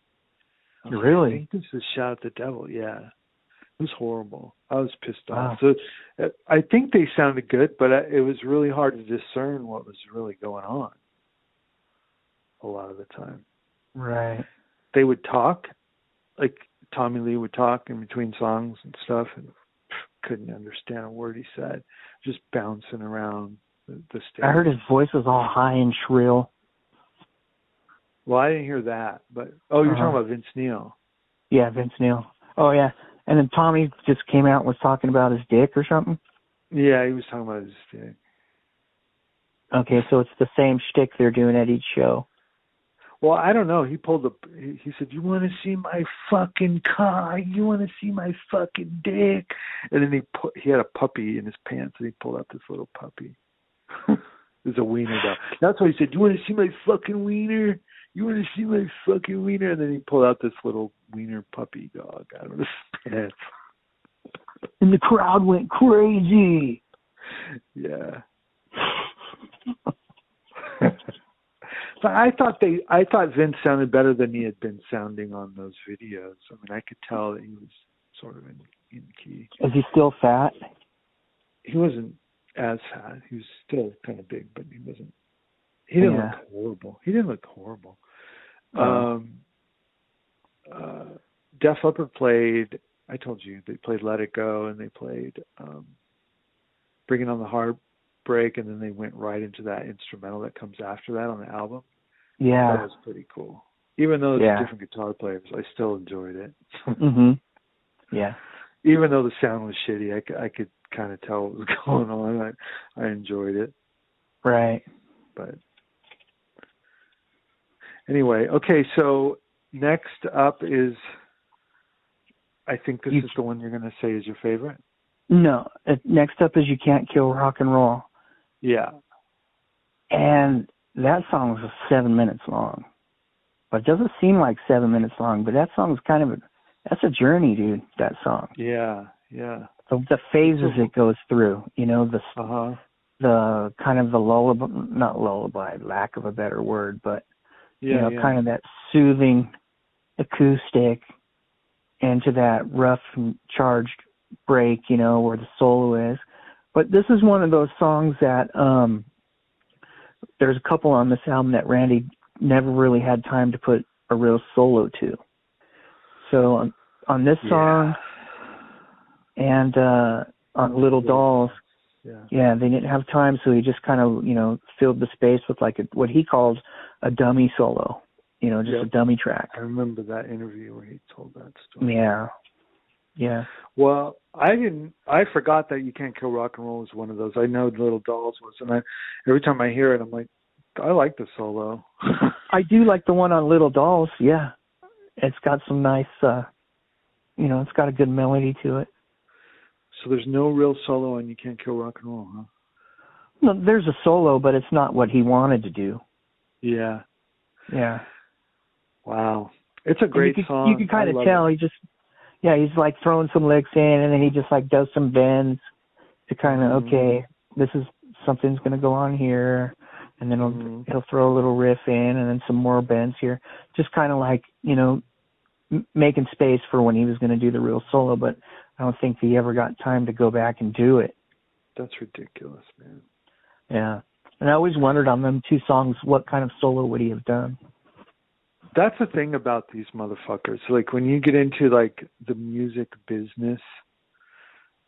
I was Really? I think this is "Shout at the Devil." Yeah, it was horrible. I was pissed Wow. off. So uh, I think they sounded good, but it was really hard to discern what was really going on. A lot of the time, Right. they would talk, like Tommy Lee would talk in between songs and stuff, and couldn't understand a word he said, just bouncing around the, the stage. I heard his voice was all high and shrill. Well, I didn't hear that, but oh, you're Uh-huh. talking about Vince Neil. Yeah, Vince Neil. Oh yeah. And then Tommy just came out and was talking about his dick or something. Yeah, he was talking about his dick. Okay, so it's the same shtick they're doing at each show. Well, I don't know. He pulled the. He said, "You want to see my fucking cock? You want to see my fucking dick?" And then he put. He had a puppy in his pants, and he pulled out this little puppy. There's a wiener dog. That's why he said. Do you want to see my fucking wiener? You want to see my fucking wiener? And then he pulled out this little wiener puppy dog out of his pants. And the crowd went crazy. Yeah. but I thought they I thought Vince sounded better than he had been sounding on those videos. I mean I could tell that he was sort of in, in key. Is he still fat? He wasn't as fat. He was still kind of big, but he wasn't he didn't Yeah. look horrible. He didn't look horrible. No. Um uh Def Leppard played I told you they played Let It Go and they played um Bringing on the Heartbreak and then they went right into that instrumental that comes after that on the album. Yeah, that was pretty cool. Even though it's Yeah. different guitar players, I still enjoyed it. Mhm. Yeah. Even though the sound was shitty, I, I could kind of tell what was going on. I I enjoyed it, Right. but anyway, okay. So next up is, I think this You- is the one you're going to say is your favorite. No. uh, Next up is You Can't Kill Rock and Roll. Yeah, And that song was seven minutes long. But it doesn't seem like seven minutes long, but that song's kind of a that's a journey, dude, that song. yeah, yeah. The the phases it goes through, you know, the Uh huh. the kind of the lullaby not lullaby, lack of a better word, but Yeah, you know, yeah. kind of that soothing acoustic into that rough and charged break, you know, where the solo is. But this is one of those songs that um there's a couple on this album that Randy never really had time to put a real solo to. So on, on this song and uh on Little Dolls, Yeah. yeah, they didn't have time, so he just kind of, you know, filled the space with like a, what he called a dummy solo, you know, just Yep. a dummy track. I remember that interview where he told that story. Yeah, yeah, Well, I didn't. I forgot that you can't kill rock and roll was one of those. I know Little Dolls was, and I every time I hear it, I'm like, I like the solo. I do like the one on Little Dolls. Yeah, it's got some nice, uh you know, it's got a good melody to it. So there's no real solo on you can't kill rock and roll, huh? No, there's a solo, but it's not what he wanted to do. Yeah. Yeah, Wow. It's a great you could, song. You can kind I of tell It. he just, yeah, he's like throwing some licks in, and then he just like does some bends to kind of Mhm. okay, this is something's gonna go on here, and then he'll Mhm. he'll throw a little riff in, and then some more bends here, just kind of like you know, m- making space for when he was gonna do the real solo. But I don't think he ever got time to go back and do it. That's ridiculous, man. Yeah, and I always wondered on them two songs, what kind of solo would he have done? That's the thing about these motherfuckers. Like when you get into like the music business,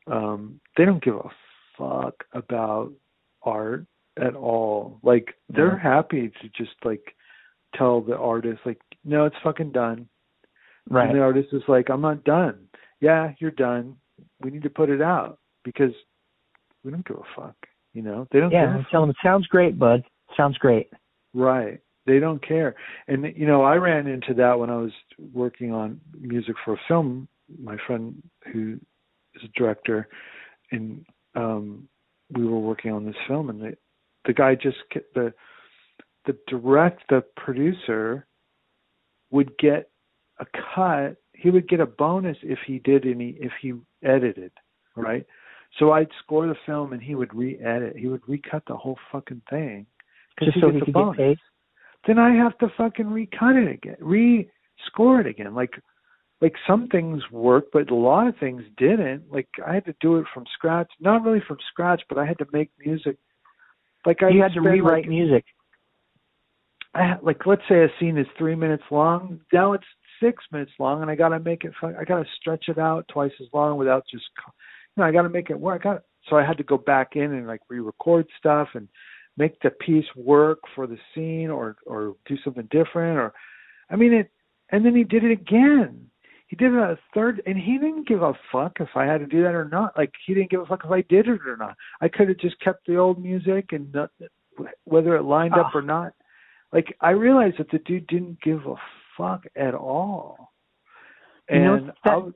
um, they don't give a fuck about art at all. Like they're Yeah. happy to just like tell the artist like, no, it's fucking done. Right. And the artist is like, I'm not done. Yeah, you're done. We need to put it out because we don't give a fuck. You know, they don't Yeah, I tell them it sounds great, bud. Sounds great. Right. They don't care. And you know, I ran into that when I was working on music for a film. My friend who is a director and um we were working on this film and the the guy just the the direct the producer would get a cut he would get a bonus if he did any if he edited right So I'd score the film, and he would re-edit. He would recut the whole fucking thing. Just so he a could bonus. get paid. Then I have to fucking recut it again, re-score it again. Like, like some things worked, but a lot of things didn't. Like I had to do it from scratch. Not really from scratch, but I had to make music. Like I You had to rewrite like, music. I like let's say a scene is three minutes long. Now it's six minutes long, and I got to make it. I got to stretch it out twice as long without just, you know, I got to make it work. I got so I had to go back in and like re-record stuff and make the piece work for the scene, or or do something different, or, I mean it. And then he did it again. He did it a third, and he didn't give a fuck if I had to do that or not. Like he didn't give a fuck if I did it or not. I could have just kept the old music and not, whether it lined up or not like I realized that the dude didn't give a fuck at all. You know, And that-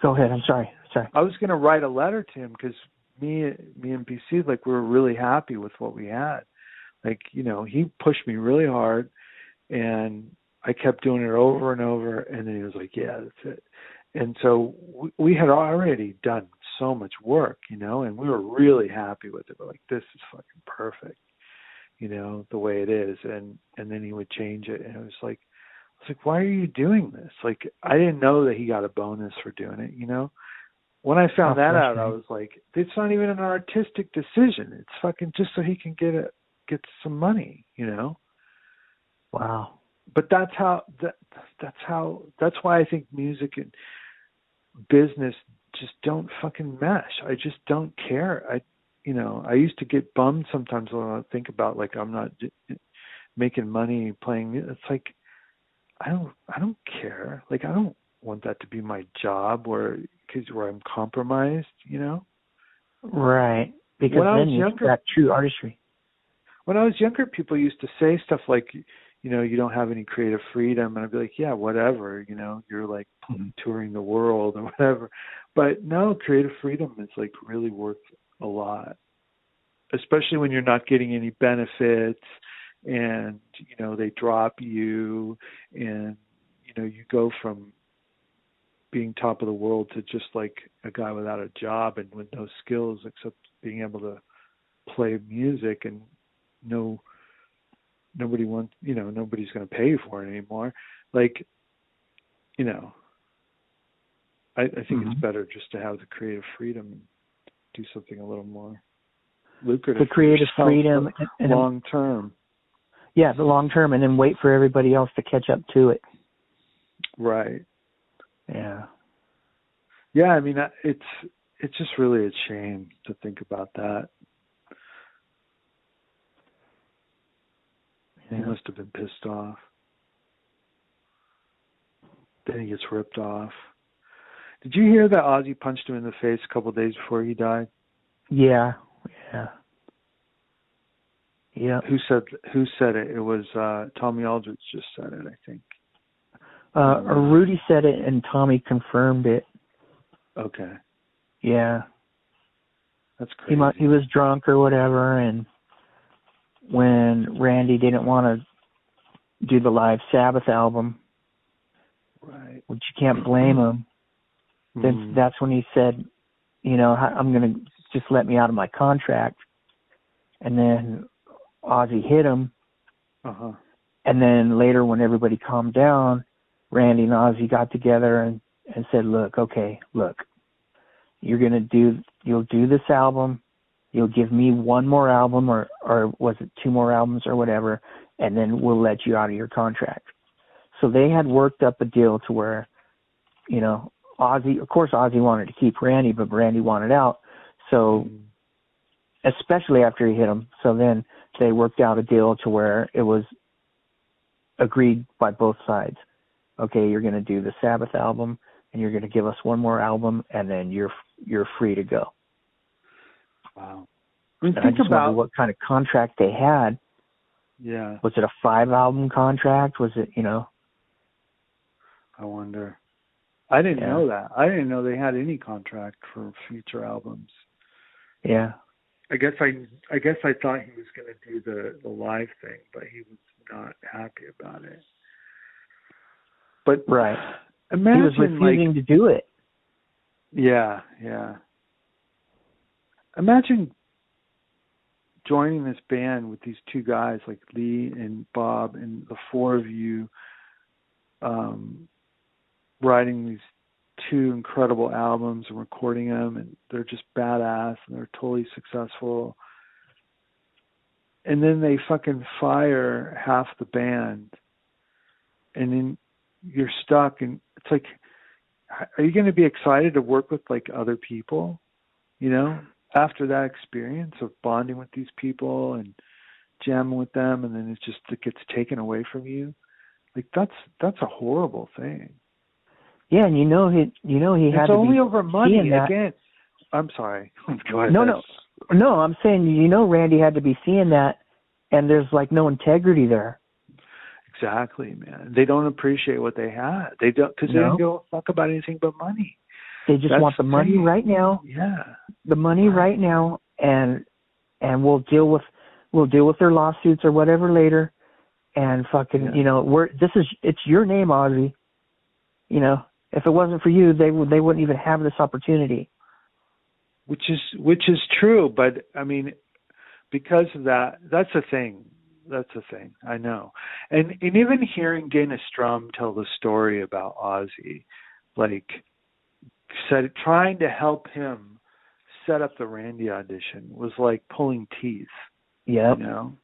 Go ahead. I'm sorry. Sorry. I was gonna write a letter to him because me, me and PC, like we were really happy with what we had. Like you know, he pushed me really hard, and I kept doing it over and over. And then he was like, "Yeah, that's it." And so we, we had already done so much work, you know, and we were really happy with it. We're like, "This is fucking perfect." you know the way it is and and then he would change it and it was like I was like why are you doing this like I didn't know that he got a bonus for doing it you know when I found that out I was like it's not even an artistic decision it's fucking just so he can get a get some money you know Wow. but that's how that that's how that's why I think music and business just don't fucking mesh. I just don't care. I you know, I used to get bummed sometimes when I think about like I'm not making money playing it's like I don't I don't care. Like I don't want that to be my job where cuz where I'm compromised, you know? Right. Because When I then was you younger- got true artistry. when I was younger, people used to say stuff like, you know, you don't have any creative freedom, and I'd be like, yeah, whatever, you know, you're like mm-hmm. touring the world or whatever. But no, creative freedom is like really worth a lot, especially when you're not getting any benefits, and you know they drop you, and you know you go from being top of the world to just like a guy without a job and with no skills except being able to play music and no nobody wants you know nobody's going to pay you for it anymore like you know i i think Mhm. it's better just to have the creative freedom and do something a little more lucrative The creative freedom for and, and long term yeah, the long term and then wait for everybody else to catch up to it. right Yeah. yeah i mean it's it's just really a shame to think about that he must have been pissed off then he gets ripped off did you hear that ozzy punched him in the face a couple of days before he died Yeah. Yeah. Yeah. Who said who said it? It was uh Tommy Aldridge just said it, I think. Uh or Rudy said it and Tommy confirmed it. Okay. Yeah. That's He crazy. he was drunk or whatever and when Randy didn't want to do the live Sabbath album, right. which you can't blame him, then Mm. that's when he said, you know, "I- I'm going to just let me out of my contract. And then Ozzy hit him. uh-huh. And then later, when everybody calmed down, Randy and Ozzy got together and, and said, look, okay, look, you're going to do, you'll do this album. You'll give me one more album or, or was it two more albums or whatever, and then we'll let you out of your contract. So they had worked up a deal to where, you know, Ozzy, of course, Ozzy wanted to keep Randy, but Randy wanted out. So, Mm. especially after he hit him. So then they worked out a deal to where it was agreed by both sides. Okay, you're going to do the Sabbath album, and you're going to give us one more album, and then you're you're free to go. Wow. I mean And I think just about what kind of contract they had. yeah, Was it a five album contract? Was it you know? I wonder. I didn't Yeah. know that. I didn't know they had any contract for future albums. Yeah, I guess I I guess I thought he was going to do the the live thing, but he was not happy about it. But right. imagine he was refusing like to do it. yeah, yeah. imagine joining this band with these two guys like Lee and Bob and the four of you um writing these two incredible albums and recording them and they're just badass and they're totally successful. And then they fucking fire half the band and then you're stuck and it's like are you going to be excited to work with like other people you know? After that experience of bonding with these people and jamming with them and then it just it gets taken away from you like that's that's a horrible thing Yeah, and you know he you know he had it's to only be over money again. I'm sorry. Go ahead No, no. No, I'm saying you know Randy had to be seeing that and there's like no integrity there. exactly man. They don't appreciate what they had. They don't because they don't give a fuck about anything but money. They just That's want the money right now, yeah. The money right now and and we'll deal with we'll deal with their lawsuits or whatever later and fucking Yeah. you know we're this is it's your name Ozzy. You know if it wasn't for you they would they wouldn't even have this opportunity. Which is which is true but i mean because of that that's the thing. That's the thing. I know. And and even hearing dana strum tell the story about ozzy like said trying to help him set up the randy audition was like pulling teeth Yeah. you know?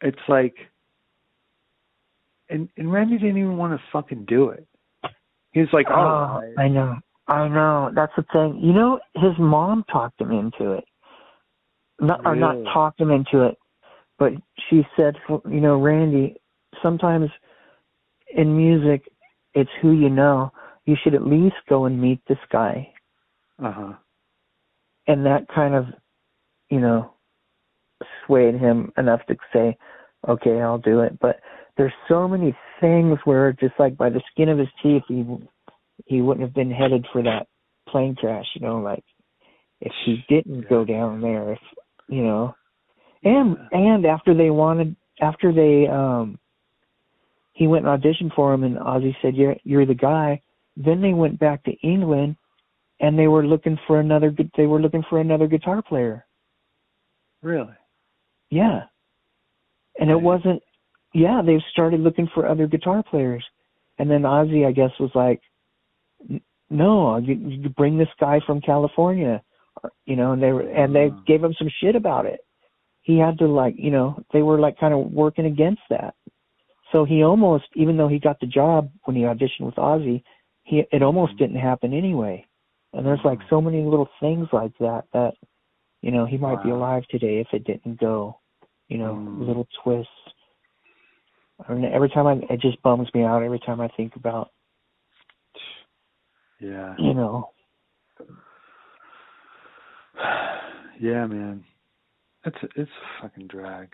It's like and and randy didn't even want to fucking do it he was like oh, Oh, I know. I know. That's the thing. You know, his mom talked him into it. Not or not Really? talked him into it, but she said, you know, Randy, sometimes in music, it's who you know. You should at least go and meet this guy, uh-huh and that kind of, you know, swayed him enough to say, okay, I'll do it. But there's so many things where just like by the skin of his teeth, he he wouldn't have been headed for that plane crash. You know, like if he didn't go down there, if you know, and and after they wanted, after they um, he went and auditioned for him, and Ozzy said, "You're you're the guy." Then they went back to England, and they were looking for another. They were looking for another guitar player. really Yeah. And it wasn't yeah, they've started looking for other guitar players. And then Ozzy I guess was like no, you, you bring this guy from California, you know, and they were and they Mhm. gave him some shit about it. He had to like, you know, they were like kind of working against that. So he almost even though he got the job when he auditioned with Ozzy, he it almost Mhm. didn't happen anyway. And there's like so many little things like that that you know, he might be alive today if it didn't go. You know, Mm. little twists. I mean, every time I, it just bums me out every time I think about, yeah you know, yeah, man. It's a, it's a fucking drag.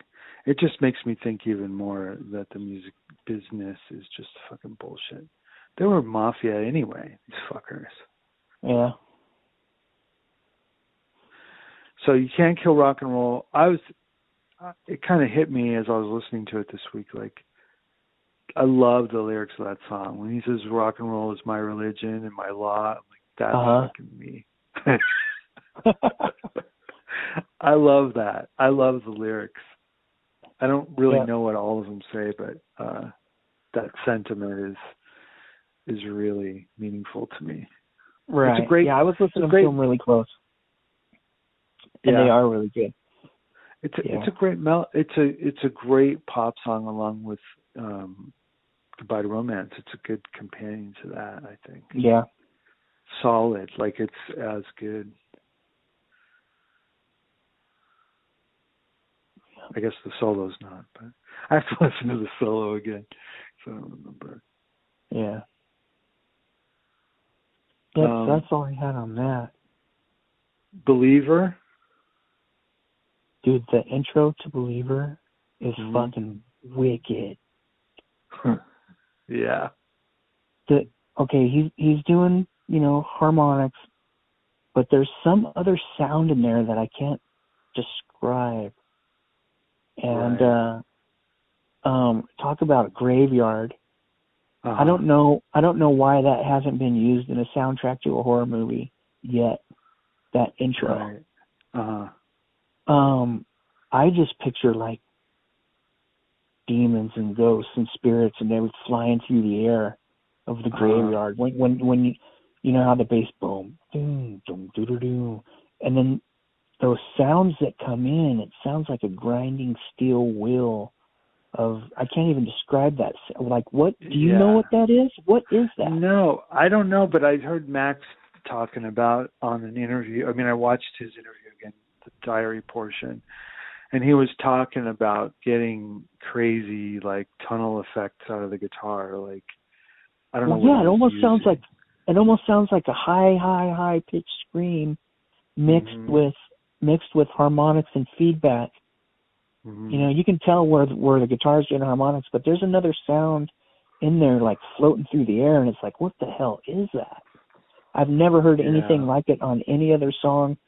It just makes me think even more that the music business is just fucking bullshit. They were mafia anyway, these fuckers. yeah, So you can't kill rock and roll. I was, it kind of hit me as I was listening to it this week. Like, I love the lyrics of that song when he says "rock and roll is my religion and my law." I'm like, that's Uh-huh. fucking me. I love that. I love the lyrics. I don't really Yeah. know what all of them say, but uh that sentiment is is really meaningful to me. right. great- yeah, I was listening great- to them really close, and they are really good. It's a, Yeah. it's a great mel. It's a it's a great pop song along with um Goodbye to Romance. It's a good companion to that. I think Yeah, solid. Like it's as good. I guess the solo's not, but I have to listen to the solo again. So I don't remember. yeah. Yep, Um, that's all I had on that. Believer. Dude, the intro to Believer is Mhm. fucking wicked. yeah. the okay, he's he's doing, you know, harmonics, but there's some other sound in there that I can't describe. And uh um talk about a graveyard. Uh-huh. I don't know I don't know why that hasn't been used in a soundtrack to a horror movie yet. That intro. Right. Uh Um, I just picture like demons and ghosts and spirits, and they were flying through the air of the Uh-huh. graveyard. When when when you you know how the bass boom, doom, doom, doo doo doo, and then those sounds that come in, it sounds like a grinding steel wheel. Of I can't even describe that. Like what? Do you know what that is? What is that? No, I don't know, but I heard Max talking about on an interview. I mean, I watched his interview again, the diary portion, and he was talking about getting crazy like tunnel effects out of the guitar. Like, I don't Well, know. yeah, it almost sounds like it almost sounds like a high, high, high pitched scream mixed Mhm. with mixed with harmonics and feedback. Mhm. You know, you can tell where the, where the guitar's getting harmonics, but there's another sound in there like floating through the air, and it's like, what the hell is that? I've never heard anything Yeah. like it on any other song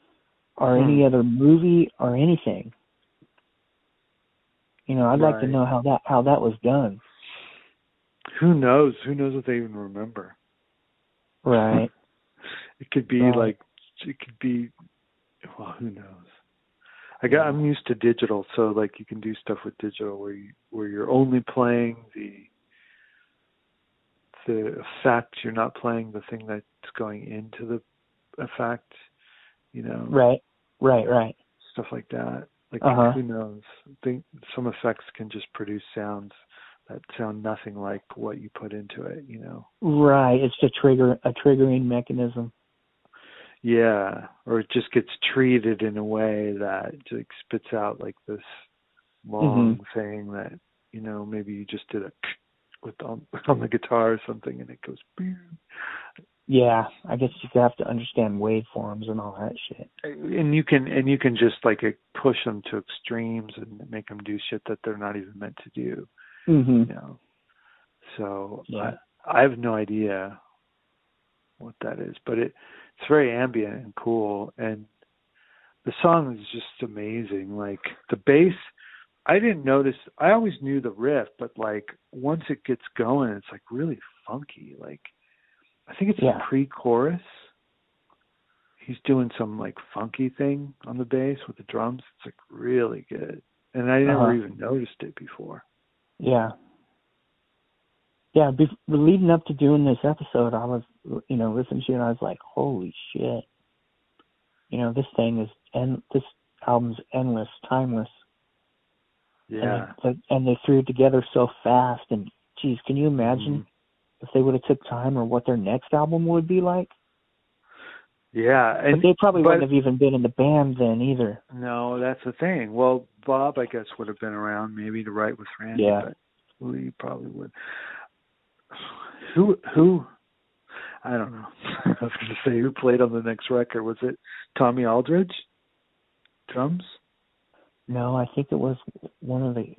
or Hmm. any other movie or anything. You know, I'd like to know how that how that was done. Who knows? Who knows if they even remember? Right. It could be Right. like it could be well, who knows? I got I'm used to digital, so like you can do stuff with digital where you where you're only playing the the effect, you're not playing the thing that's going into the effect, you know, right. Right, right. stuff like that. Like Uh-huh. who knows? I think some effects can just produce sounds that sound nothing like what you put into it, you know. Right. It's a trigger a triggering mechanism. Yeah, or it just gets treated in a way that like spits out like this long thing that you know maybe you just did a with on on the guitar or something and it goes boom. Yeah, I guess you have to understand waveforms and all that shit. and you can and you can just like push them to extremes and make them do shit that they're not even meant to do Mhm. you know so Yeah. I, I have no idea what that is but it it's very ambient and cool and the song is just amazing like the bass i didn't notice i always knew the riff but like once it gets going it's like really funky like i think it's Yeah. pre-chorus he's doing some like funky thing on the bass with the drums it's like really good and i never Uh-huh. even noticed it before Yeah. Yeah, be, leading up to doing this episode, I was, you know, listening to it, and I was like, holy shit. You know, this thing is, and this album's endless, timeless. yeah And, it- and they threw it together so fast. And, geez, can you imagine Mhm. If they would have took time or what their next album would be like? yeah and but they probably but- wouldn't have even been in the band then either. No, that's the thing. Well, Bob, I guess, would have been around maybe to write with Randy, Yeah. but Lee probably would. Who? Who? I don't know. I was going to say who played on the next record. Was it Tommy Aldridge? Drums? No, I think it was one of the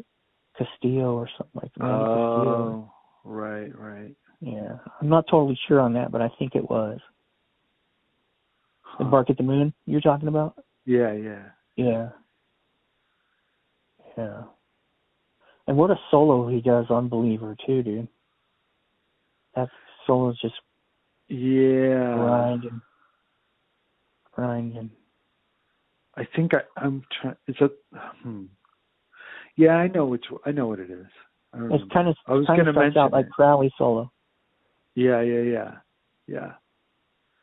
Castillo or something like that. Randy Castillo. Oh, right, right. Yeah, I'm not totally sure on that, but I think it was. The Huh. Bark at the Moon you're talking about? Yeah, yeah. Yeah. Yeah. And what a solo he does on Believer too, dude. That solo is just Yeah. grinding, grinding. I think I, I'm trying. Is that? Hmm. Yeah, I know which. I know what it is. I It's kind of I was kind of starts out like. Crowley solo. Yeah, yeah, yeah, yeah.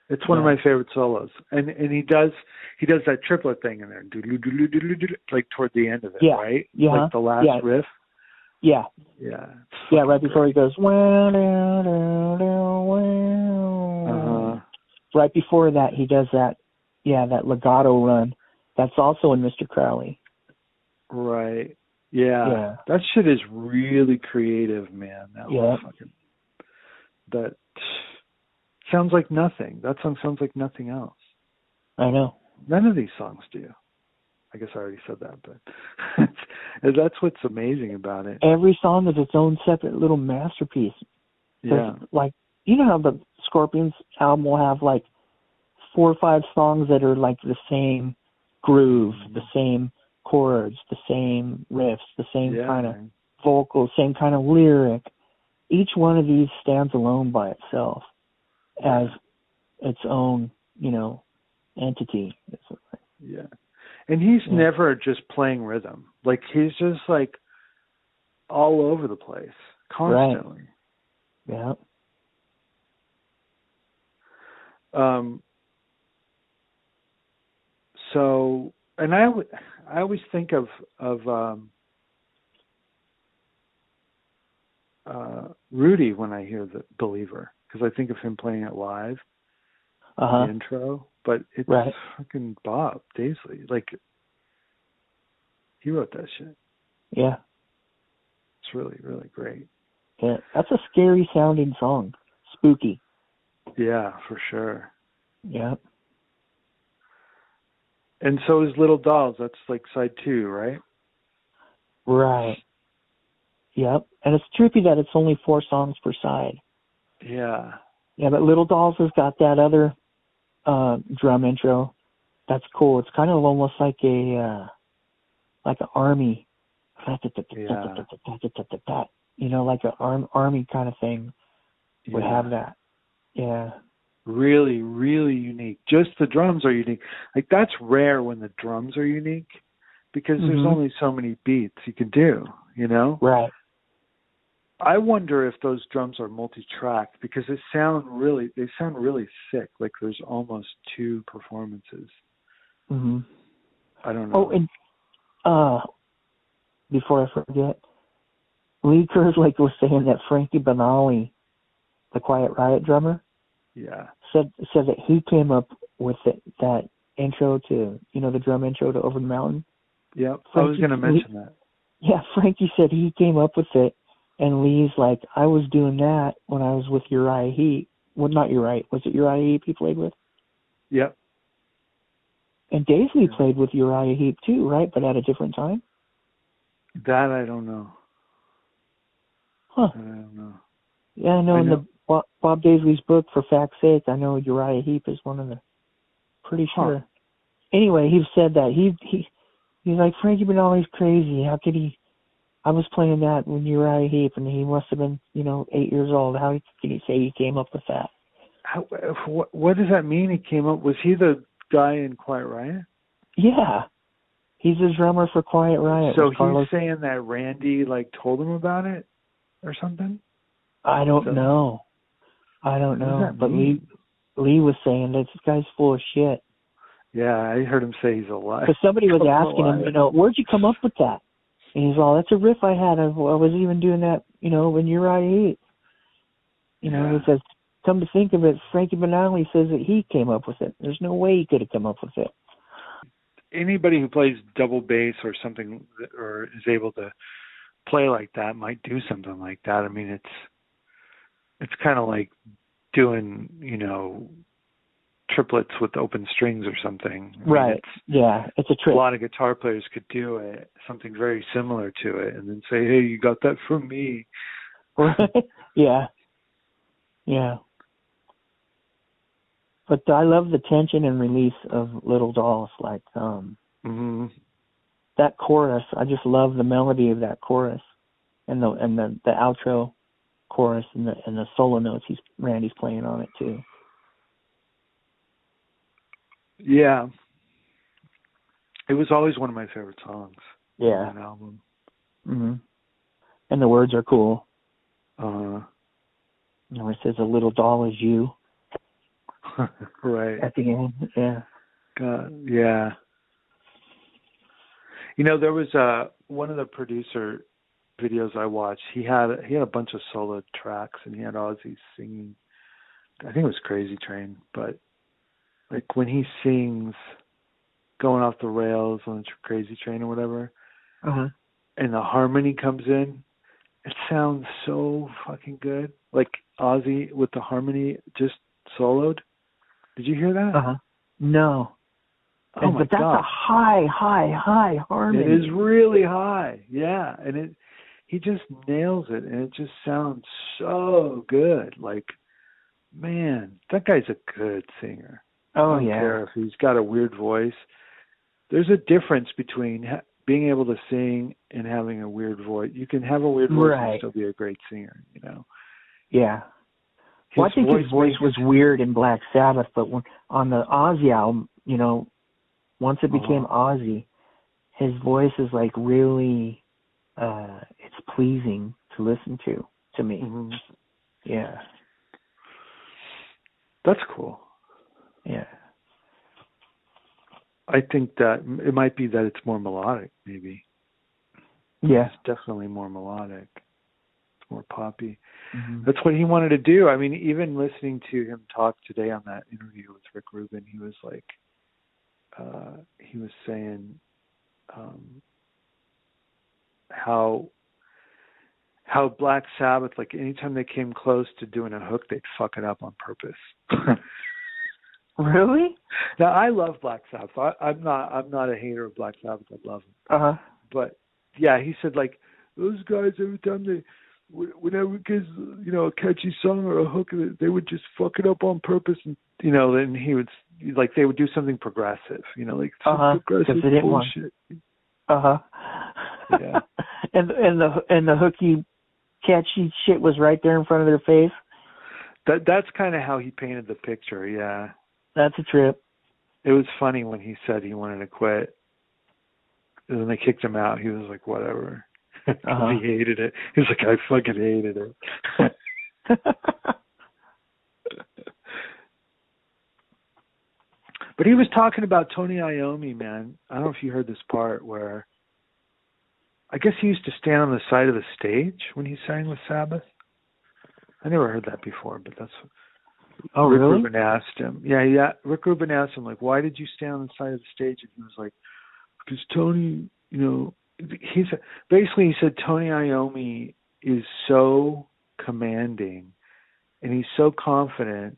It's one Yeah. of my favorite solos, and and he does he does that triplet thing in there, like toward the end of it, Yeah, right? yeah, like the last yeah. riff. Yeah, Yeah, yeah. Right before he goes. Wow, wow. Uh-huh. Right before that, he does that. Yeah, that legato run. That's also in Mr. Crowley. Right. Yeah. Yeah. That shit is really creative, man. That Yeah. fucking that sounds like nothing. That song sounds like nothing else. I know. None of these songs do. I guess I already said that, but that's what's amazing about it. Every song is its own separate little masterpiece. Yeah. There's, like you know how the Scorpions album will have like four or five songs that are like the same groove, mm-hmm. the same chords, the same riffs, the same yeah. kind of man. vocals, same kind of lyric. Each one of these stands alone by itself as its own, you know, entity. Yeah. And he's Yeah. never just playing rhythm. Like he's just like all over the place constantly. Yeah. Um so and I I always think of of um uh Rudy when I hear the believer because I think of him playing it live Uh huh. the intro, but it's Right. fucking Bob Daisley. Like he wrote that shit. Yeah. It's really, really great. Yeah. That's a scary sounding song. Spooky. Yeah, for sure. Yeah. And so is Little Dolls. That's like side two, right? Right. Yep. And it's trippy that it's only four songs per side. Yeah. Yeah, but Little Dolls has got that other uh drum intro. That's cool. It's kind of almost like a uh like an army. Yeah. You know, like an arm army kind of thing would Yeah. have that. Yeah. Really, really unique. Just the drums are unique. Like that's rare when the drums are unique because there's Mhm. only so many beats you can do, you know? Right. I wonder if those drums are multi-tracked because they sound really they sound really sick. Like there's almost two performances. Mhm. I don't know. Oh, and uh, before I forget, Lee Kerslake was saying that Frankie Banali, the Quiet Riot drummer, yeah. said said that he came up with it, that intro to you know the drum intro to Over the Mountain. Yep. I was going to mention that. Yeah, Frankie said he came up with it, and Lee's like, I was doing that when I was with Uriah Heep. Well, not Uriah. Was it Uriah Heep he played with? Yep. And Daisley played with Uriah Heep too, right? But at a different time. That I don't know. Huh. I don't know. Yeah, I know I in the Bob, Daisley's book, For Fact's Sake, I know Uriah Heep is one of the. Pretty Huh. sure. Anyway, he said that he he he's like Frankie Banali's crazy. How could he? I was playing that when Uriah Heep, and he must have been you know eight years old. How can he say he came up with that? How, what, what does that mean? He came up. Was he the guy in Quiet Riot? Yeah, he's the drummer for Quiet Riot. so he's Carlos. saying that Randy like told him about it or something. I don't so- know. I don't know, but Lee mean? Lee was saying that this guy's full of shit. Yeah, I heard him say he's a liar. Because somebody was asking him, you know, where'd you come up with that? And he's all, oh, that's a riff I had. I, I was even doing that, you know, when you're Uriah Heep. You know, Yeah. he says, come to think of it, Frankie Banali says that he came up with it. There's no way he could have come up with it. Anybody who plays double bass or something or is able to play like that might do something like that. I mean, it's it's kind of like doing, you know, triplets with open strings or something. I mean, Right. it's- Yeah, it's a a lot of guitar players could do it, something very similar to it, and then say, "Hey, you got that from me." yeah. Yeah. But I love the tension and release of Little Dolls. Like, um, hmm that chorus, I just love the melody of that chorus, and the and the the outro chorus and the and the solo notes he's Randy's playing on it too. Yeah, it was always one of my favorite songs Yeah. on that album. Mhm. And the words are cool. Uh, You know, it says a little doll is you right. at the end. Yeah. God, yeah. You know, there was uh one of the producer videos I watched. He had he had a bunch of solo tracks, and he had Ozzy singing. I think it was Crazy Train, but like when he sings "Going Off the Rails" on the Crazy Train or whatever, Uh-huh. and the harmony comes in, it sounds so fucking good. Like Ozzy with the harmony just soloed. Did you hear that? Uh-huh. No. Oh my but that's god! a high, high, high harmony. It is really high, yeah, and it he just nails it, and it just sounds so good. Like, man, that guy's a good singer. Oh yeah. care if he's got a weird voice. There's a difference between ha- being able to sing and having a weird voice. You can have a weird voice Right. and still be a great singer. You know. Yeah. Well, I think his voice was weird in Black Sabbath, but when on the Ozzy album, you know, once it became Uh-huh. Ozzy, his voice is like really uh it's pleasing to listen to to me. Mhm. Yeah. That's cool. Yeah. I think that it might be that it's more melodic, maybe. Yeah. It's definitely more melodic. It's more poppy. Mhm. That's what he wanted to do. I mean, even listening to him talk today on that interview with Rick Rubin, he was like, uh, he was saying um, how how Black Sabbath, like anytime they came close to doing a hook, they'd fuck it up on purpose. Really? now I love Black Sabbath. I, I'm not I'm not a hater of Black Sabbath. I love them. Uh-huh. but yeah, he said like those guys every time they whenever it gets you know a catchy song or a hook, they would just fuck it up on purpose, and you know then he would like they would do something progressive, you know, like Uh-huh, progressive they didn't want- bullshit. Uh-huh. Yeah. and and the and the hooky catchy shit was right there in front of their face. That that's kind of how he painted the picture. Yeah, That's a trip. it was funny when he said he wanted to quit. And when they kicked him out, he was like, whatever. Uh-huh. he hated it. He was like, I fucking hated it. But he was talking about Tony Iommi, man. I don't know if you heard this part where I guess he used to stand on the side of the stage when he sang with Sabbath. I never heard that before, but that's oh Rick really? Rubin asked him. Yeah, yeah. Rick Rubin asked him like, "Why did you stand on the side of the stage?" And he was like, "Because Tony, you know, he's basically he said Tony Iommi is so commanding, and he's so confident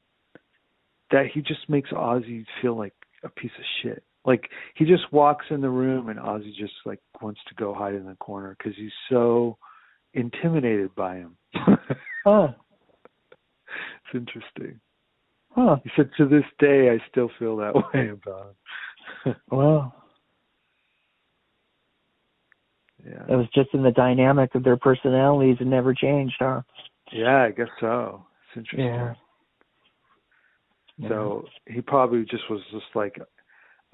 that he just makes Ozzy feel like a piece of shit. Like he just walks in the room and Ozzy just like wants to go hide in the corner because he's so intimidated by him. Huh. it's interesting. Huh. He said, "To this day, I still feel that way about him." Well, yeah, it was just in the dynamic of their personalities and never changed, huh? yeah, I guess so. It's interesting. Yeah. So he probably just was just like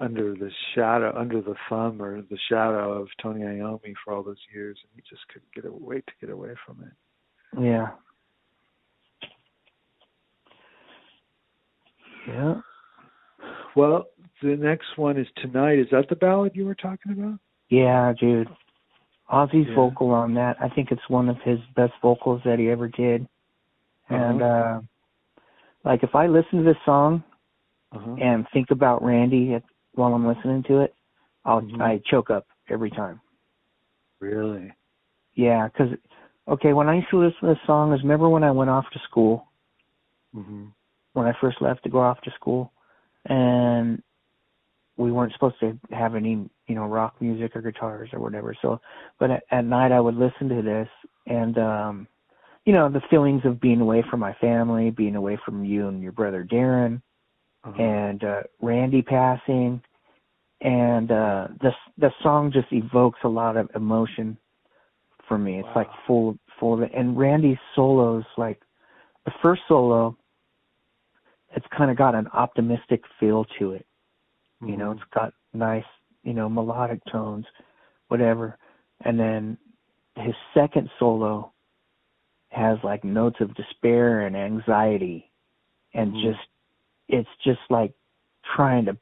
under the shadow, under the thumb or the shadow of Tony Iommi for all those years, and he just couldn't get away to get away from it. Yeah. Yeah. Well, the next one is tonight. Is that the ballad you were talking about? Yeah, dude. Ozzy's Yeah. vocal on that, I think it's one of his best vocals that he ever did. And uh like if I listen to this song Uh-huh. and think about Randy at, while I'm listening to it, I'll Mhm. I choke up every time. Really? Yeah, cuz okay, when I used to listen to this song, is remember when I went off to school, Mhm. When I first left to go off to school, and we weren't supposed to have any, you know, rock music or guitars or whatever. So, but at, at night I would listen to this, and um, you know, the feelings of being away from my family, being away from you and your brother Darren, Uh-huh. and uh Randy passing and uh the the song just evokes a lot of emotion for me. It's like Wow. full full of it. And Randy's solos like the first solo it's kind of got an optimistic feel to it. You know, Mhm. it's got nice, you know, melodic tones, whatever. And then his second solo has like notes of despair and anxiety and Mhm. just it's just like trying to,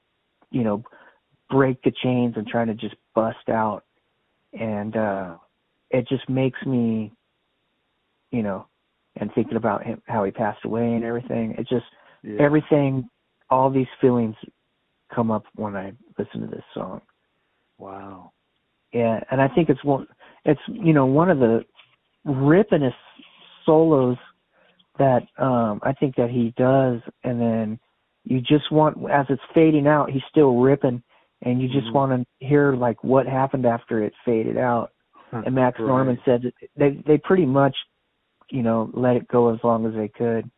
you know, break the chains and trying to just bust out. And uh it just makes me, you know, and thinking about him how he passed away and everything. It just yeah. everything all these feelings come up when I listen to this song. wow. Yeah, and I think it's one it's you know one of the rippingest solos that um I think that he does and then you just want as it's fading out he's still ripping and you just Mhm. want to hear like what happened after it faded out. And Max Right. Norman said that they they pretty much you know let it go as long as they could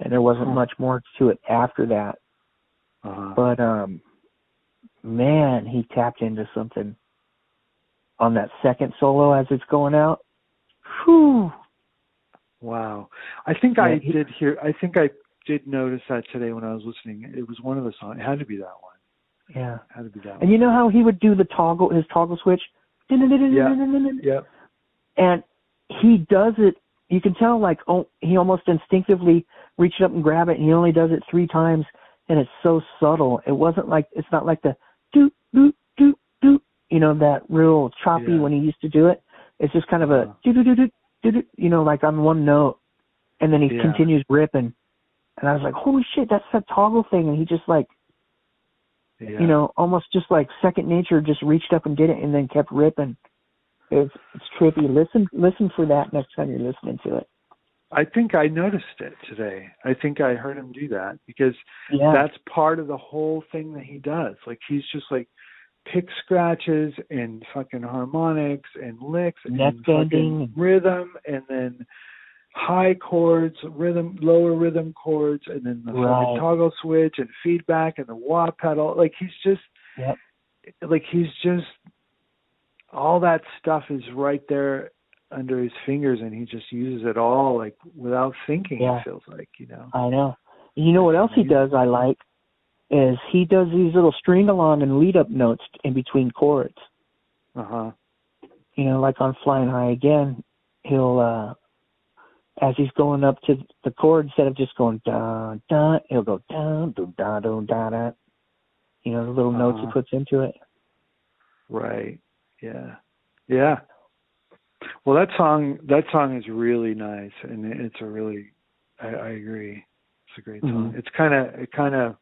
and there wasn't much more to it after that Uh-huh. but um man he tapped into something on that second solo as it's going out Whew. Wow. I think I he- did hear I think I did notice that today when I was listening. It was one of the songs. It had to be that one. Yeah. Had to be that. And one. you know how he would do the toggle, his toggle switch? Yep. And he does it, you can tell like, oh, he almost instinctively reached up and grab it and he only does it three times and it's so subtle. It wasn't like, it's not like the doot, doot, doot, doot, you know, that real choppy Yeah. when he used to do it. It's just kind of a uh-huh. doot, doot, doot, doot, doot, you know, like on one note. And then he Yeah. continues ripping. And I was like, holy shit, that's that toggle thing. And he just like, Yeah. you know, almost just like second nature, just reached up and did it, and then kept ripping. It's it's trippy. Listen, listen for that next time you're listening to it. I think I noticed it today. I think I heard him do that because Yeah, that's part of the whole thing that he does. Like he's just like pick scratches and fucking harmonics and licks and Neck fucking bending. rhythm and then high chords, rhythm, lower rhythm chords, and then the Right. toggle switch and feedback and the wah pedal. Like he's just, Yep. like he's just, all that stuff is right there under his fingers, and he just uses it all like without thinking. Yeah. It feels like you know. I know. You know what else he does? I like is he does these little string along and lead up notes in between chords. Uh huh. You know, like on Flying High again, he'll uh as he's going up to the chord, instead of just going da da, he'll go down do da do da da. You know, the little notes he Uh-huh. puts into it. Right. Yeah. Yeah. Well, that song that song is really nice, and it's a really I, I agree. It's a great song. Mhm. It's kind of it kind of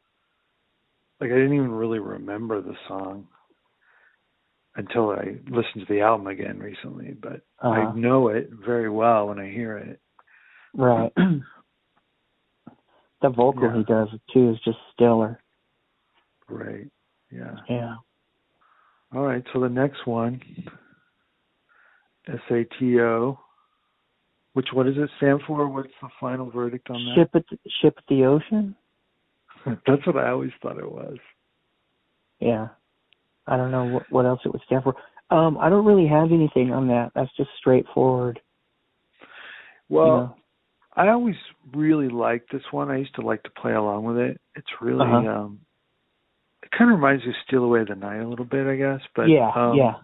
like I didn't even really remember the song until I listened to the album again recently, but Uh-huh. I know it very well when I hear it. Right. the vocal Yeah. he does too is just stellar. Right. Yeah. Yeah. All right. So the next one, SATO. Which what does it stand for? What's the final verdict on that? Ship at the, ship at the ocean. That's what I always thought it was. Yeah. I don't know what, what else it would stand for. Um, I don't really have anything on that. That's just straightforward. Well, you know? I always really liked this one. I used to like to play along with it. It's really Uh-huh. um it kind of reminds me of Steal Away the Night a little bit, I guess, but yeah, um yeah.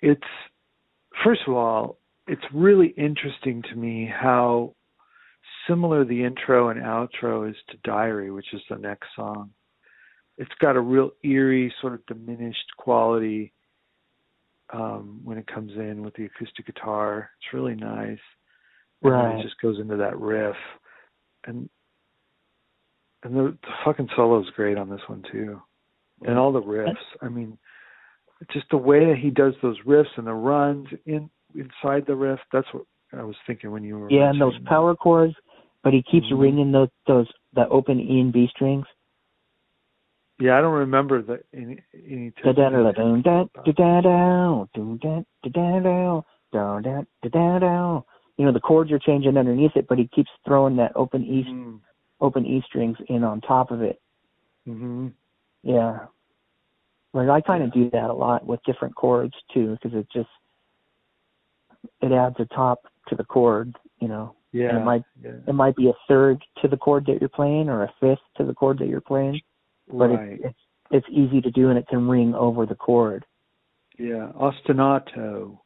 it's first of all, it's really interesting to me how similar the intro and outro is to Diary, which is the next song. It's got a real eerie, sort of diminished quality um, when it comes in with the acoustic guitar. It's really nice. And Right. it just goes into that riff, and and the, the fucking solo is great on this one too, and all the riffs. I mean, just the way that he does those riffs and the runs in inside the riff. That's what I was thinking when you were. Yeah, and those power chords, but he keeps Mhm. ringing those those the open E and B strings. Yeah, I don't remember the any any. Da da da da da da da da da da da da da. You know the chords are changing underneath it, but he keeps throwing that open E Mm-hmm. open E strings in on top of it. hmm Yeah. Like I kind of do that a lot with different chords too, because it just it adds a top to the chord. You know, Yeah. and it might yeah. it might be a third to the chord that you're playing or a fifth to the chord that you're playing, but right. it's it's it's easy to do and it can ring over the chord. yeah. Ostinato.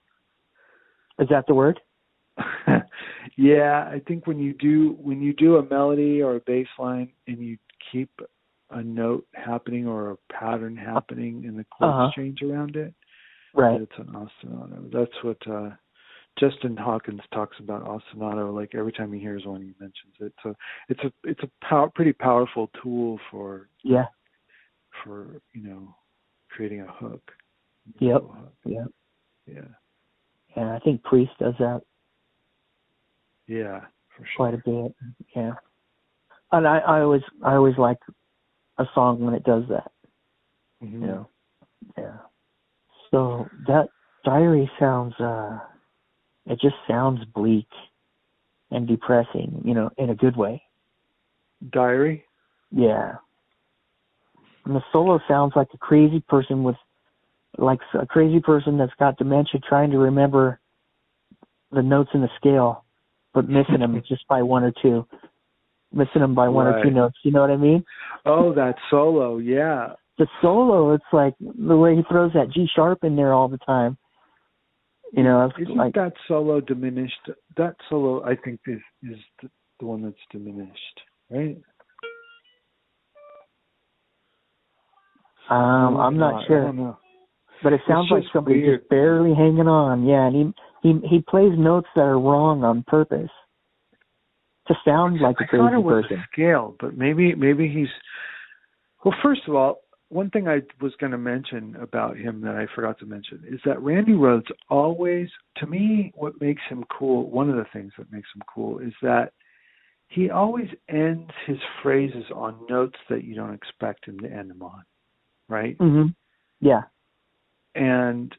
Is that the word? yeah, I think when you do when you do a melody or a bass line and you keep a note happening or a pattern happening in the chords Uh-huh. change around it, Right. it's an ostinato. That's what uh Justin Hawkins talks about ostinato. Like every time he hears one, he mentions it. So it's a it's a pow- pretty powerful tool for Yeah. for you know creating a hook. Yep. A hook. Yeah. Yeah. And I think Priest does that Yeah. For sure. quite a bit. Yeah. And I, I always I always like a song when it does that. Mhm. You know. Yeah. So that diary sounds uh it just sounds bleak and depressing, you know, in a good way. Diary. Yeah. And the solo sounds like a crazy person with like a crazy person that's got dementia trying to remember the notes in the scale but missing them just by one or two. Missing him by one or two notes. You know what I mean? Oh, that solo. Yeah. the solo, it's like the way he throws that G sharp in there all the time. You know, it's Isn't like that solo diminished? That solo, I think, is is the, the one that's diminished, right? um, I'm not I sure. don't know. But it sounds like weird. just barely hanging on. Yeah, and he he he plays notes that are wrong on purpose to sound like a crazy thought it was person. a scale, but maybe maybe he's. Well, first of all, one thing I was going to mention about him that I forgot to mention is that Randy Rhoads always, to me, what makes him cool. One of the things that makes him cool is that he always ends his phrases on notes that you don't expect him to end them on, right? Mhm. Yeah. and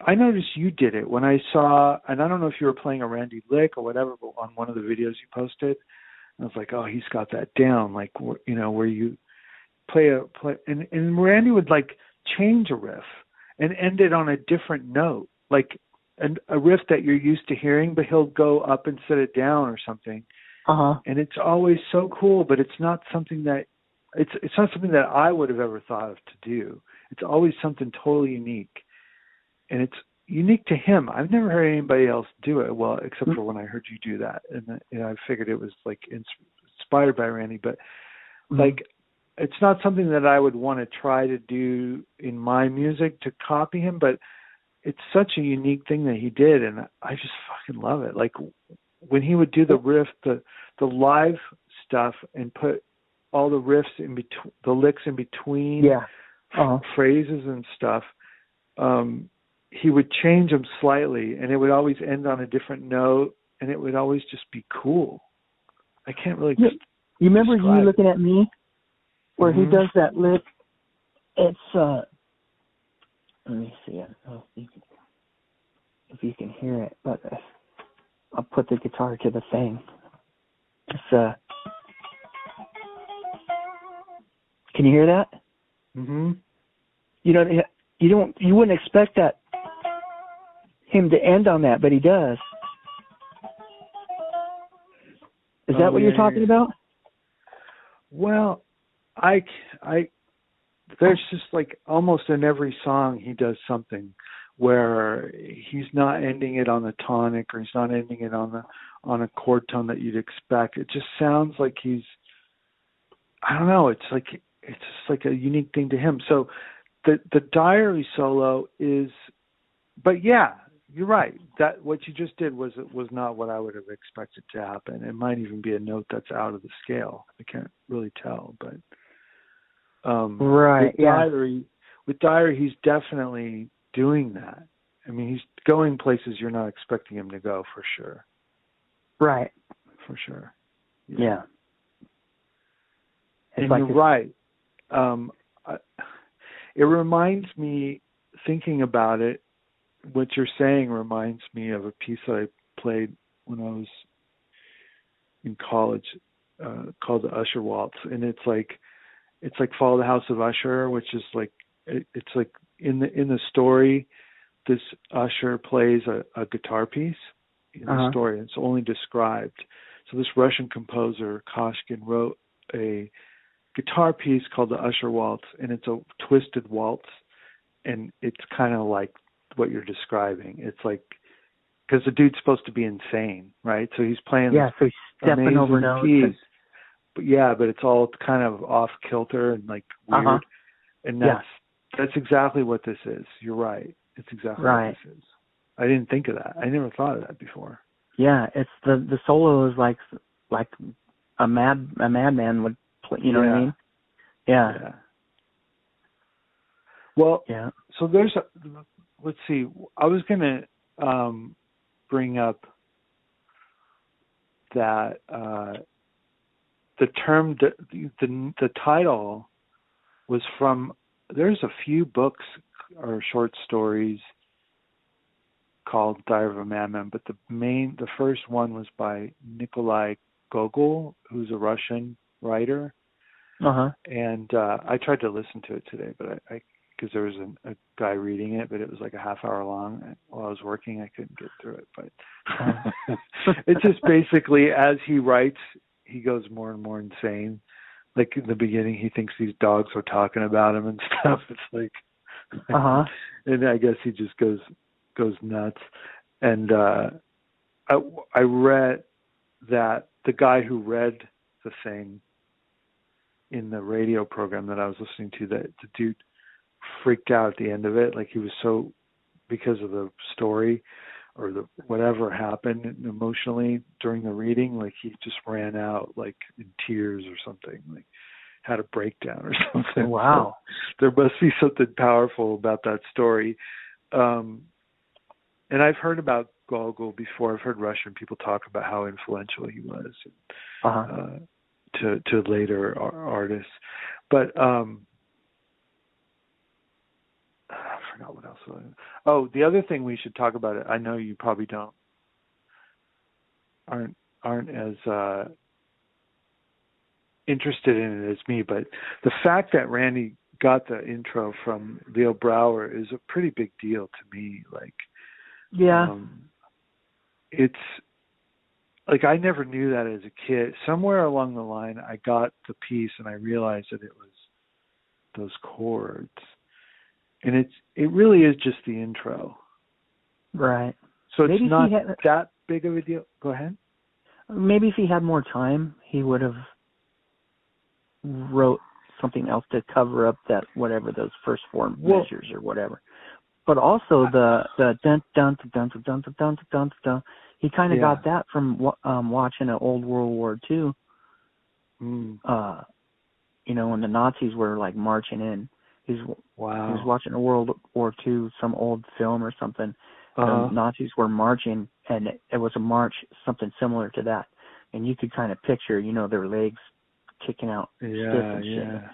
I noticed you did it when I saw, and I don't know if you were playing a Randy lick or whatever, but on one of the videos you posted, I was like, oh, he's got that down, like you know, where you play a play, and and Randy would like change a riff and end it on a different note, like an, a riff that you're used to hearing, but he'll go up and set it down or something, Uh huh. and it's always so cool, but it's not something that it's it's not something that I would have ever thought of to do. It's always something totally unique, and it's unique to him. I've never heard anybody else do it. Well, except for when I heard you do that, and you know, I figured it was like inspired by Randy, but Mm-hmm. like it's not something that I would want to try to do in my music to copy him, but it's such a unique thing that he did, and I just fucking love it. Like when he would do the riff, the the live stuff, and put all the riffs in between, the licks in between Yeah. Uh-huh. phrases and stuff. Um, he would change them slightly, and it would always end on a different note, and it would always just be cool. I can't really. Yeah. You remember you looking at me where Mhm. he does that lick? It's uh let me see it. If you can, if you can hear it, but uh, I'll put the guitar to the thing. It's uh Can you hear that? hmm You don't you don't you wouldn't expect that him to end on that, but he does. Is Oh, that what yeah, you're talking yeah. about? Well, I, I, there's just like almost in every song he does something where he's not ending it on the tonic or he's not ending it on the on a chord tone that you'd expect. It just sounds like he's, I don't know. It's like it's just like a unique thing to him. So, the the diary solo is, but yeah, you're right. That what you just did was was not what I would have expected to happen. It might even be a note that's out of the scale. I can't really tell, but um Right, with yeah. diary with diary he's definitely doing that. I mean he's going places you're not expecting him to go for sure. Right. For sure. Yeah. It's and like you're a- right. Um, I, it reminds me, thinking about it, what you're saying reminds me of a piece I played when I was in college uh, called the Usher Waltz, and it's like it's like Fall of the House of Usher, which is like it, it's like in the in the story, this Usher plays a, a guitar piece in the Uh-huh. story, and it's only described. So this Russian composer Koshkin wrote a guitar piece called the Usher Waltz, and it's a twisted waltz, and it's kind of like what you're describing. It's like because the dude's supposed to be insane, right? So he's playing Yeah, so he's stepping over notes. but yeah, but it's all kind of off kilter and like weird, Uh-huh. and Yeah. that's that's exactly what this is. You're right. It's exactly Right. what this is. I didn't think of that. I never thought of that before. Yeah, it's the the solo is like like a mad a madman would play. You know what I mean? Yeah. Yeah. Well, Yeah. so there's a let's see i was going to um bring up that uh the term the, the the title was from there's a few books or short stories called Diary of a Madman, but the main the first one was by Nikolai Gogol, who's a Russian writer Uh huh. and uh I tried to listen to it today, but I because there was an, a guy reading it, but it was like a half hour long. While I was working, I couldn't get through it. But it's just basically as he writes, he goes more and more insane. like in the beginning he thinks these dogs are talking about him and stuff. It's like Uh huh. and I guess he just goes goes nuts. And uh I I read that the guy who read the thing in the radio program that I was listening to that the dude freaked out at the end of it like he was so because of the story or the whatever happened emotionally during the reading like he just ran out like in tears or something like had a breakdown or something Wow. there must be something powerful about that story. Um, and I've heard about Gogol before. I've heard Russian people talk about how influential he was Uh huh. uh, to to later ar- artists. But um, I forgot what else. Was oh, the other thing we should talk about. It. I know you probably don't aren't aren't as uh, interested in it as me, but the fact that Randy got the intro from Leo Brouwer is a pretty big deal to me. Like, Yeah. um, it's like I never knew that as a kid. Somewhere along the line, I got the piece and I realized that it was those chords, and it's it really is just the intro. right. So it's Maybe not had- that big of a deal. Go ahead. Maybe if he had more time, he would have wrote something else to cover up that whatever those first four Well- measures or whatever. But also the the dun dun dun dun dun dun dun dun dun. He kind of Yeah. got that from um watching an old World War II. Mm, Uh, you know, when the Nazis were like marching in. He's he wow. was watching a World War II, some old film or something. Uh-huh. the Nazis were marching, and it, it was a march, something similar to that. And you could kind of picture, you know, their legs kicking out, stiff Yeah, and shit. yeah.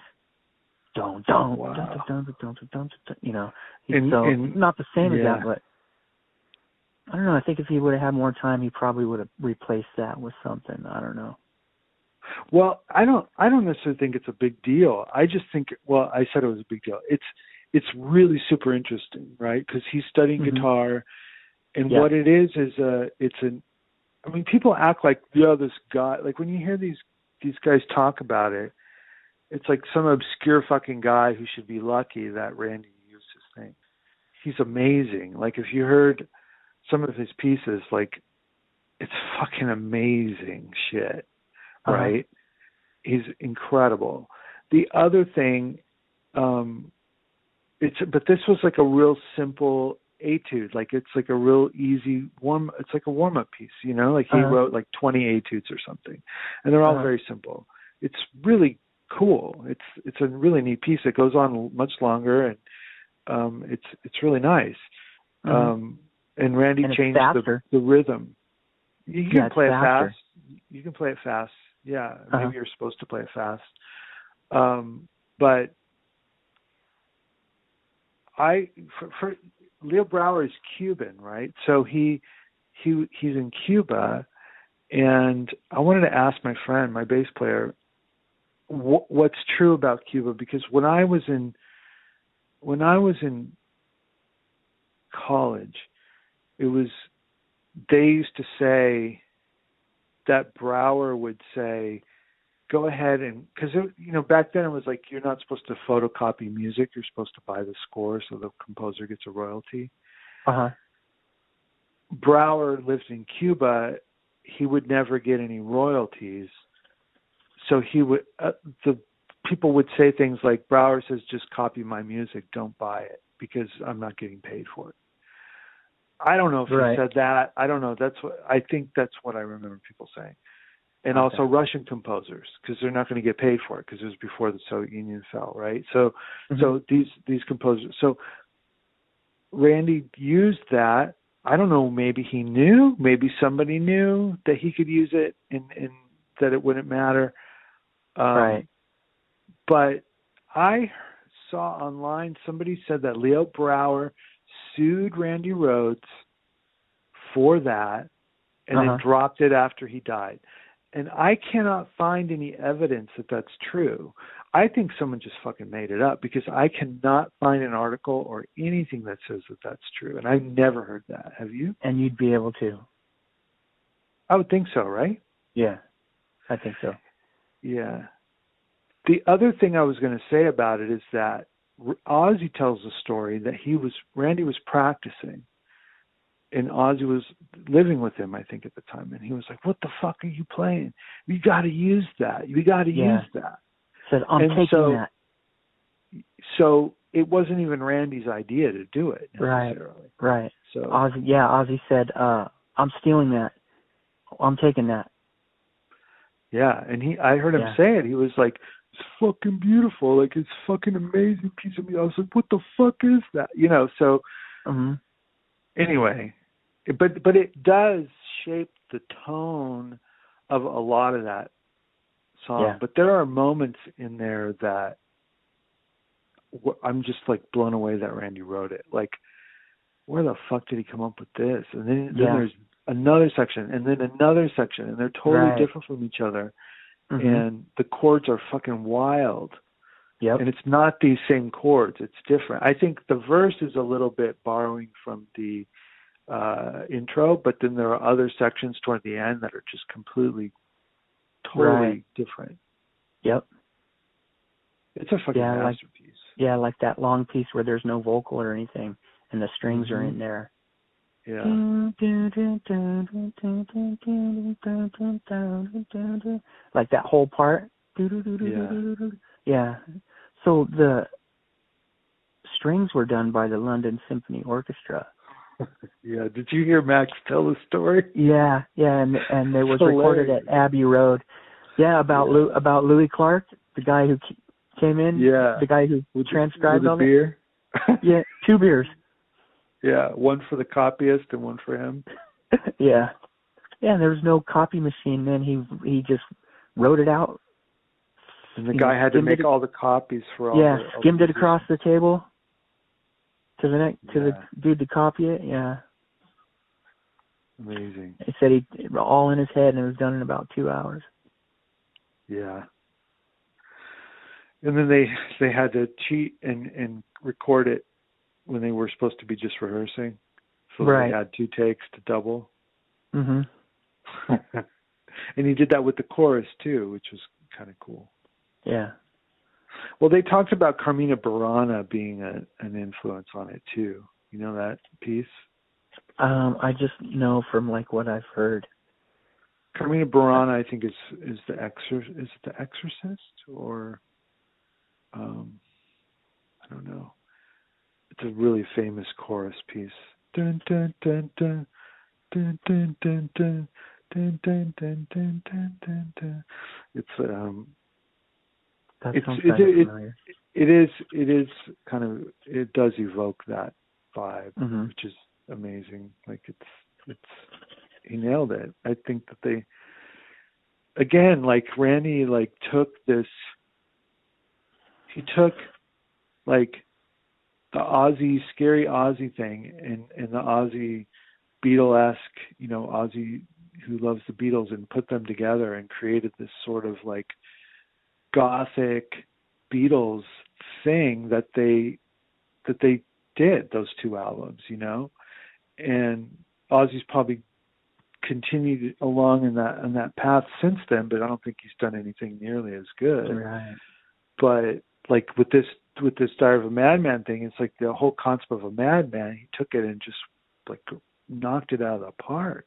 Dun, dun, Wow. dun, dun, dun, dun, dun, dun, dun, you know. And- so and- not the same as that, but I don't know. I think if he would have had more time, he probably would have replaced that with something. I don't know. Well, I don't I don't necessarily think it's a big deal. I just think well, I said it was a big deal. It's it's really super interesting, right? Cuz he's studying Mhm. guitar and Yeah. what it is is uh it's an I mean people act like yeah this guy like when you hear these these guys talk about it it's like some obscure fucking guy who should be lucky that Randy used his thing. He's amazing. Like if you heard some of his pieces like it's fucking amazing shit Uh-huh. right? He's incredible. The other thing, um, it's but this was like a real simple etude. Like it's like a real easy warm. It's like a warm up piece, you know. Like he Uh-huh. wrote like 20 etudes or something, and they're all Uh-huh. very simple. It's really cool. It's it's a really neat piece. It goes on much longer, and um, it's it's really nice. Mhm. Um, and Randy And changed the the rhythm. You can Yeah, it's play it fast. You can play it fast. Yeah, Uh-huh. maybe you're supposed to play it fast. Um, but I for, for Leo Brouwer is Cuban, right? So he he he's in Cuba, and I wanted to ask my friend, my bass player, wh- what's true about Cuba because when I was in when I was in college, it was they used to say that Brouwer would say, "Go ahead and because you know back then it was like you're not supposed to photocopy music; you're supposed to buy the score so the composer gets a royalty." Uh-huh. Brouwer lives in Cuba; he would never get any royalties, so he would uh, the people would say things like Brouwer says, "Just copy my music, don't buy it because I'm not getting paid for it." I don't know if Right. he said that. I don't know. That's what I think. That's what I remember people saying. And Okay. also Russian composers because they're not going to get paid for it because it was before the Soviet Union fell, right? So, Mhm. so these these composers. So Randy used that. I don't know. Maybe he knew. Maybe somebody knew that he could use it and and that it wouldn't matter. Um, Right. But I saw online somebody said that Leo Brouwer sued Randy Rhoads for that and Uh-huh. then dropped it after he died. And I cannot find any evidence that that's true. I think someone just fucking made it up because I cannot find an article or anything that says that that's true. And I've never heard that. Have you? and you'd be able to. I would think so, right? Yeah. I think so. Yeah. the other thing I was going to say about it is that Ozzy tells the story that he was Randy was practicing, and Ozzy was living with him, I think, at the time, and he was like, "What the fuck are you playing? You got to use that. You got to Yeah. use that." Said I'm And taking so- that. So it wasn't even Randy's idea to do it Right. Right. So Ozzy. Yeah. Ozzy said, uh, "I'm stealing that. I'm taking that." Yeah, and he I heard him Yeah. say it. He was like, It's fucking beautiful, like it's fucking amazing piece of music. I was like, What the fuck is that? You know, so hmm anyway. But but it does shape the tone of a lot of that song. Yeah. But there are moments in there that I'm just like blown away that Randy wrote it. Like, where the fuck did he come up with this? And then, then there's another section, and then another section, and they're totally Right. different from each other. Hmm And the chords are fucking wild. Yep. And it's not these same chords; it's different. I think the verse is a little bit borrowing from the uh intro, but then there are other sections toward the end that are just completely, totally Right. different. Yep. It's a fucking Yeah, I like- masterpiece. Yeah, like that long piece where there's no vocal or anything, and the strings are Mhm. in there. Yeah. Like that whole part. Yeah. yeah. So the strings were done by the London Symphony Orchestra. Yeah. Did you hear Max tell the story? Yeah, yeah, and and it was recorded at Abbey Road. Yeah, about Yeah. Lou about Louis Clark, the guy who came in. Yeah. The guy who With the- transcribed with all the beer. Yeah, two beers. Yeah, one for the copyist and one for him. yeah. Yeah, there was no copy machine then. He he just wrote it out. And the You guy had to make it- all the copies for all. yeah, the, skimmed it across the table to the next to Yeah. the dude to copy it. Yeah. Amazing. He said he all in his head and it was done in about two hours. Yeah. And then they they had to cheat and and record it when they were supposed to be just rehearsing. So Right. they had two takes to double. Mhm. and he did that with the chorus too, which was kind of cool. Yeah. Well, they talked about Carmina Burana being a, an influence on it too. You know that piece? Um, I just know from like what I've heard. Carmina Burana, I think, is is the exor is it the Exorcist or um I don't know. It's a really famous chorus piece. Dun dun dun dun dun dun dun dun dun dun dun dun dun dun dun. It's um That sounds it- kind of it- familiar. it is it is kind of it does evoke that vibe, Mhm. which is amazing. Like it's it's he nailed it. I think that they again like Randy like took this he took like the Ozzy scary Ozzy thing and and the Ozzy Beatlesque, you know, Ozzy who loves the Beatles and put them together and created this sort of like gothic Beatles thing that they that they did those two albums, you know, and Ozzy's probably continued along in that in that path since then, but I don't think he's done anything nearly as good. Right. But like with this with this Diary of a Madman thing, it's like the whole concept of a madman. He took it and just like knocked it out of the park.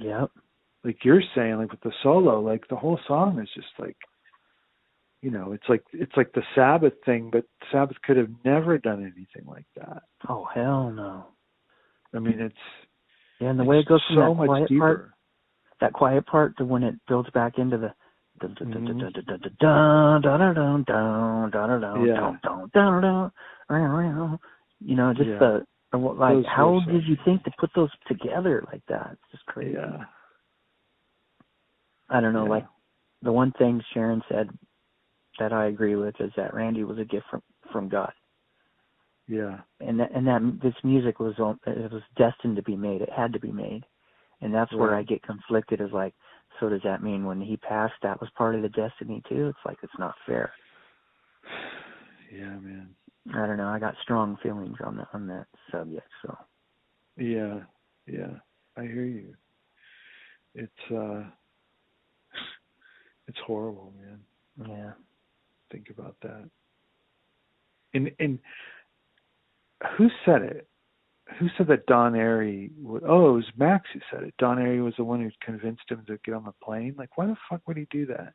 Yep. Like you're saying, like with the solo, like the whole song is just like you know, it's like it's like the Sabbath thing, but Sabbath could have never done anything like that. Oh hell no. I mean, it's Yeah, and the way it goes from so that quiet deeper. part, that quiet part to when it builds back into the. You know, just Yeah. the like Those how did you think to put those together like that? It's just crazy. Yeah, I don't know, yeah. like the one thing Sharon said that I agree with is that Randy was a gift from from God. yeah, and that, and that this music was it was destined to be made. It had to be made, and that's where I get conflicted. Is like, so does that mean when he passed, that was part of the destiny too? It's like it's not fair. yeah, man. I don't know. I got strong feelings on that on that subject. So Yeah, yeah, I hear you. It's uh, it's horrible, man. yeah, think about that. And and who said it? Who said that Don Airey? Oh, it was Max who said it. Don Airey was the one who convinced him to get on the plane. Like, why the fuck would he do that?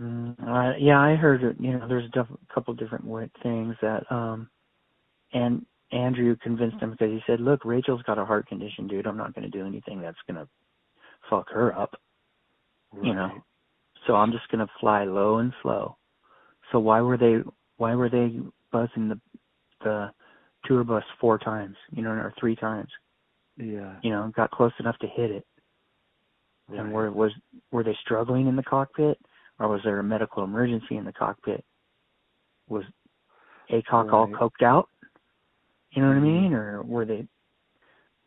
Mm, uh, yeah, I heard it. You know, there's a def- couple different things that, um, and Andrew convinced him because he said, "Look, Rachel's got a heart condition, dude. I'm not going to do anything that's going to fuck her up." Right. You know, so I'm just going to fly low and slow. So why were they? Why were they buzzing the the tour bus four times? You know, or three times? Yeah. You know, got close enough to hit it. Right. And were was were they struggling in the cockpit? or was there a medical emergency in the cockpit? Was all Right. coked out? You know what I Mhm. mean? Or were they?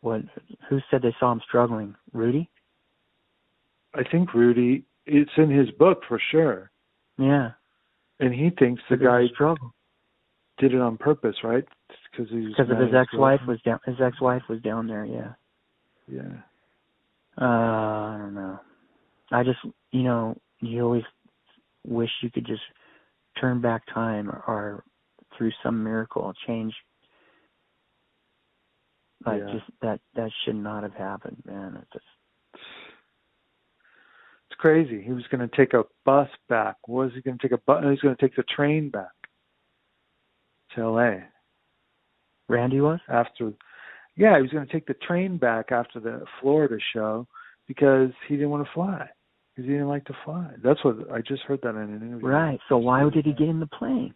What? Who said they saw him struggling? Rudy? I think Rudy. It's in his book for sure, Yeah. and he thinks the Said there was guy struggle did it on purpose, right? Because because of his ex-wife was down. His ex-wife was down there. Yeah. Yeah. Uh, I don't know. I just, you know, you always wish you could just turn back time or, or through some miracle change. Like Yeah. just that that should not have happened, man. It's just It's crazy. He was going to take a bus back. Was he going to take a bus? He was going to take the train back to L.A. Randy was. after. Yeah, he was going to take the train back after the Florida show because he didn't want to fly. Because he didn't like to fly. That's what I just heard that in an interview. Right. So why did he get in the plane?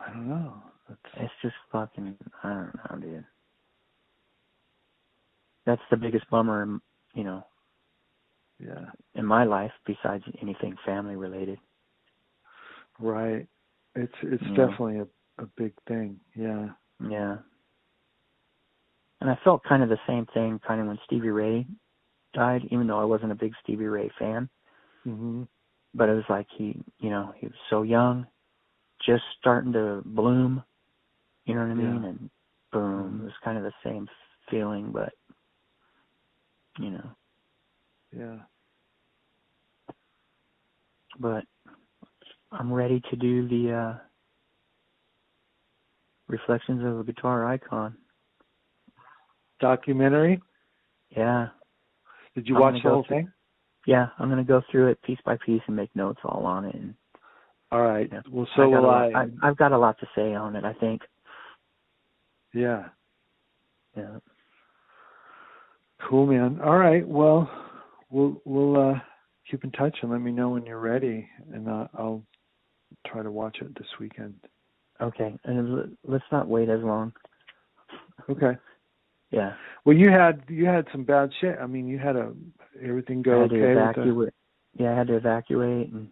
I don't know. That's, It's just fucking. I don't know, dude. That's the biggest bummer, in, you know, yeah. in my life besides anything family related. Right. It's it's Yeah. definitely a a big thing. Yeah. Yeah. And I felt kind of the same thing kind of when Stevie Ray died, even though I wasn't a big Stevie Ray fan. Mhm. But it was like he, you know, he was so young, just starting to bloom. You know what I mean? Yeah. And boom, Mhm. it was kind of the same feeling, but you know, Yeah. but I'm ready to do the uh Reflections of a Guitar Icon. Documentary. Yeah. Did you I'm watch the whole through- thing? Yeah, I'm gonna go through it piece by piece and make notes all on it and All right. Yeah. Well, so I will a I. lot, I. I've got a lot to say on it. I think. Yeah. Yeah. Cool, man. All right. Well, we'll we'll uh keep in touch and let me know when you're ready, and uh, I'll try to watch it this weekend. Okay, and let's not wait as long. Okay. Yeah. Well, you had you had some bad shit. I mean, you had a everything go okay with the. Yeah, I had to evacuate, and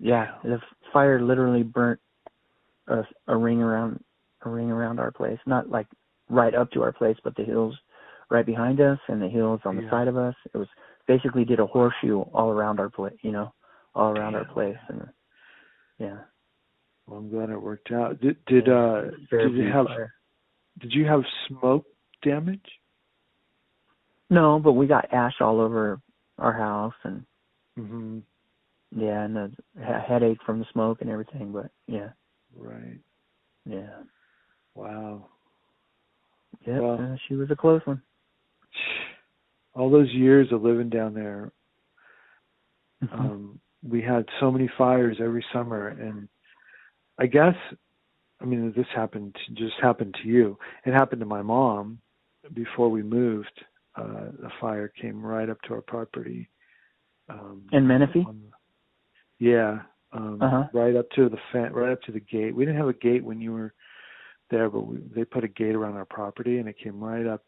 yeah, the fire literally burnt a, a ring around a ring around our place. Not like right up to our place, but the hills right behind us and the hills on the Yeah. side of us. It was basically did a horseshoe all around our place. You know, all around our place, and yeah. Well, I'm glad it worked out. Did did uh very did you have fire. did you have smoke damage? No, but we got ash all over our house, and Mhm. yeah, and a headache from the smoke and everything. But yeah, Right. yeah, Wow. yeah. Well- uh, she was a close one. All those years of living down there, Mm-hmm. um, we had so many fires every summer, and I guess, I mean, this happened just happened to you. It happened to my mom before we moved. Uh, the fire came right up to our property. Um, In Menifee? the- yeah, um, Uh-huh. right up to the fen- right up to the gate. We didn't have a gate when you were there, but we, they put a gate around our property, and it came right up.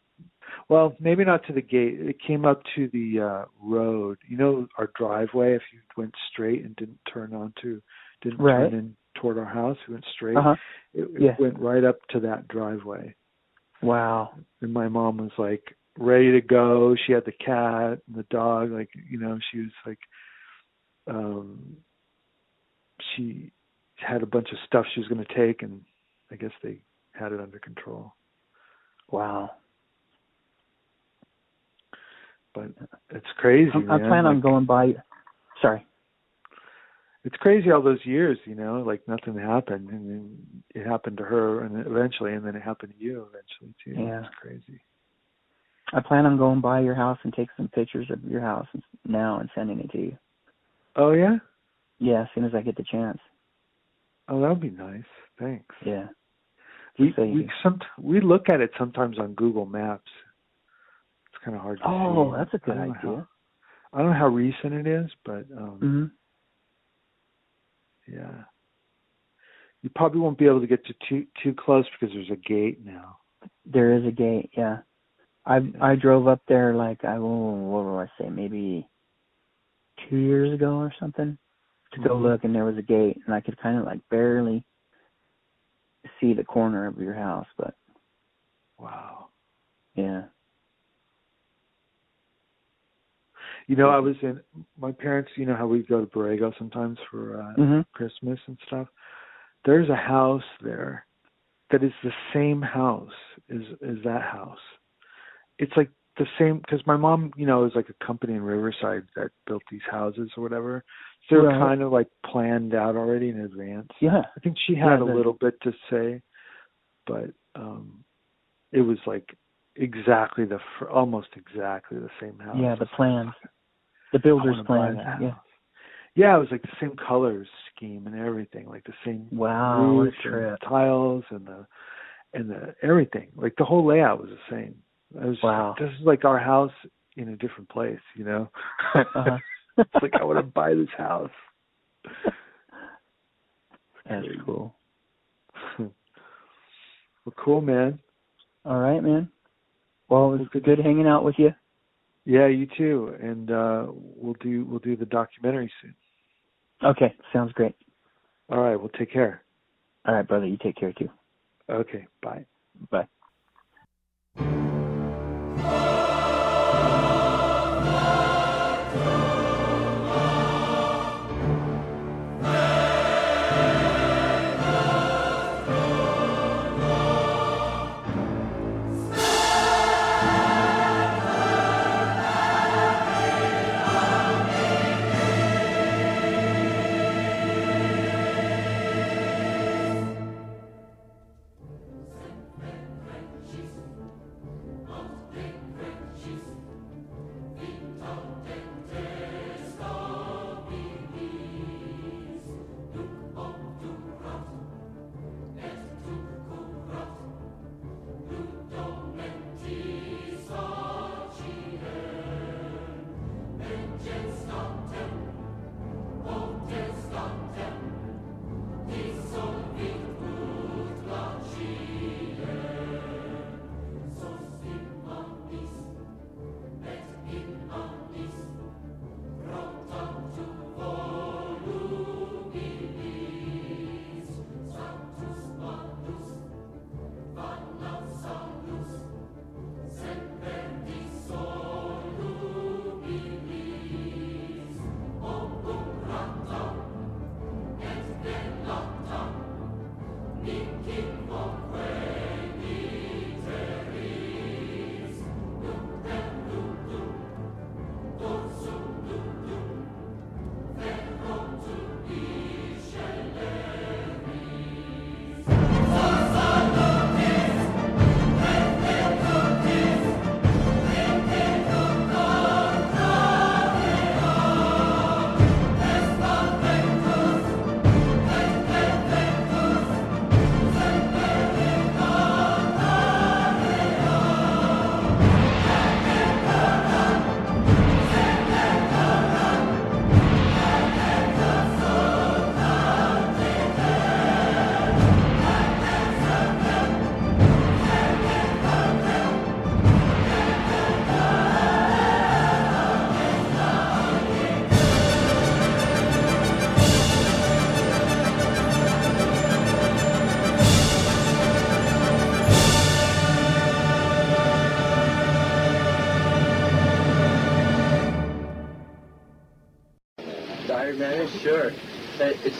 Well, maybe not to the gate. It came up to the uh road. You know, our driveway. If you went straight and didn't turn onto, didn't Right. turn in toward our house, It went straight. Uh huh. It, it Yeah. went right up to that driveway. Wow. And my mom was like ready to go. She had the cat and the dog. Like you know, she was like, um, she had a bunch of stuff she was going to take, and I guess they had it under control. Wow. But it's crazy. I'm, I plan on going by. Sorry. It's crazy all those years, you know, like nothing happened, and then it happened to her, and eventually, and then it happened to you eventually too. Yeah. It's crazy. I plan on going by your house and take some pictures of your house now and sending it to you. Oh yeah. Yeah, as soon as I get the chance. Oh, that would be nice. Thanks. Yeah. We So you- we some we look at it sometimes on Google Maps. It's kind of hard to Oh, see. that's a good I idea. How, I don't know how recent it is, but um Mhm. Yeah. You probably won't be able to get to too too close because there's a gate now. There is a gate, yeah. I Yeah. I drove up there like I what do I say, maybe two years ago or something to go Mhm. look and there was a gate and I could kind of like barely see the corner of your house, but Wow. yeah. You know, I was in my parents. You know how we go to Borrego sometimes for uh, Mhm. Christmas and stuff. There's a house there that is the same house as as that house. It's like the same because my mom, you know, is like a company in Riverside that built these houses or whatever. So they're Right. kind of like planned out already in advance. Yeah. I think she had Yeah, a little bit to say, but um it was like exactly the fr- almost exactly the same house. Yeah, the It's like, plans. fuck, The builder's plan. Yeah. Yeah, it was like the same colors scheme and everything, like the same Wow, roof and tiles and the and the everything. Like the whole layout was the same. I was Wow. like, this is like our house in a different place, you know. Uh-huh. it's like I want to buy this house. That's cool. well, cool, man. All right, man. Well, it was good hanging out with you. Yeah, you too. And uh we'll do we'll do the documentary soon. Okay, sounds great. All right, well take care. All right, brother. You take care too. Okay, bye. Bye.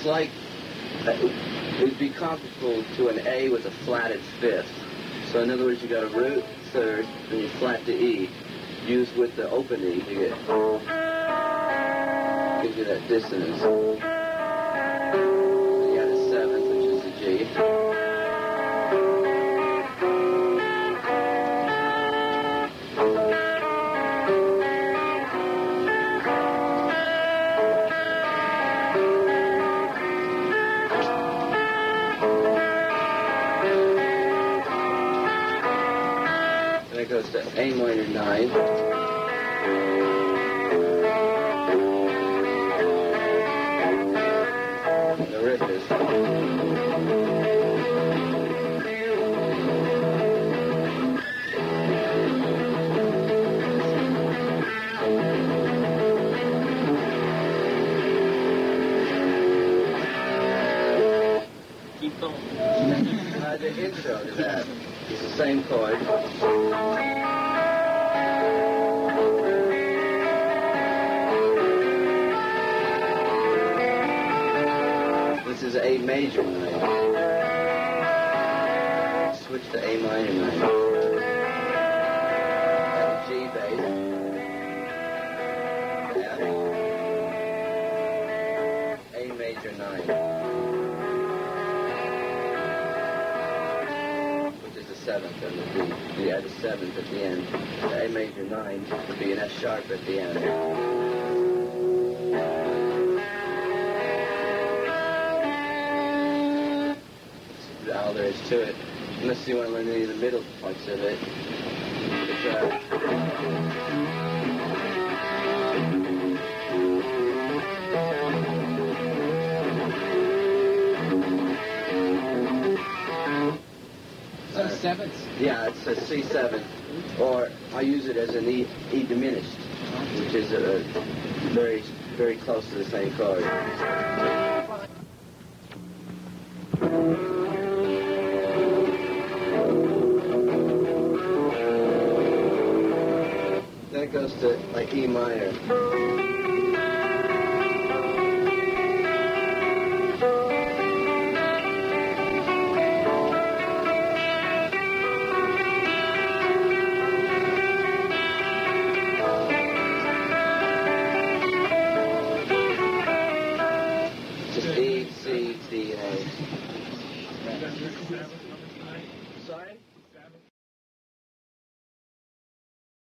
It's like, uh, it would be comparable to an A with a flatted fifth. So in other words, you got a root third, and you flat the E. Use with the open E, you get, gives you that dissonance. Minor Unless you want to learn any of the middle parts of it. It's, uh, sevenths. Yeah, it's a C7, or I use it as an E, e diminished, which is a very, very close to the same chord. Like E minor.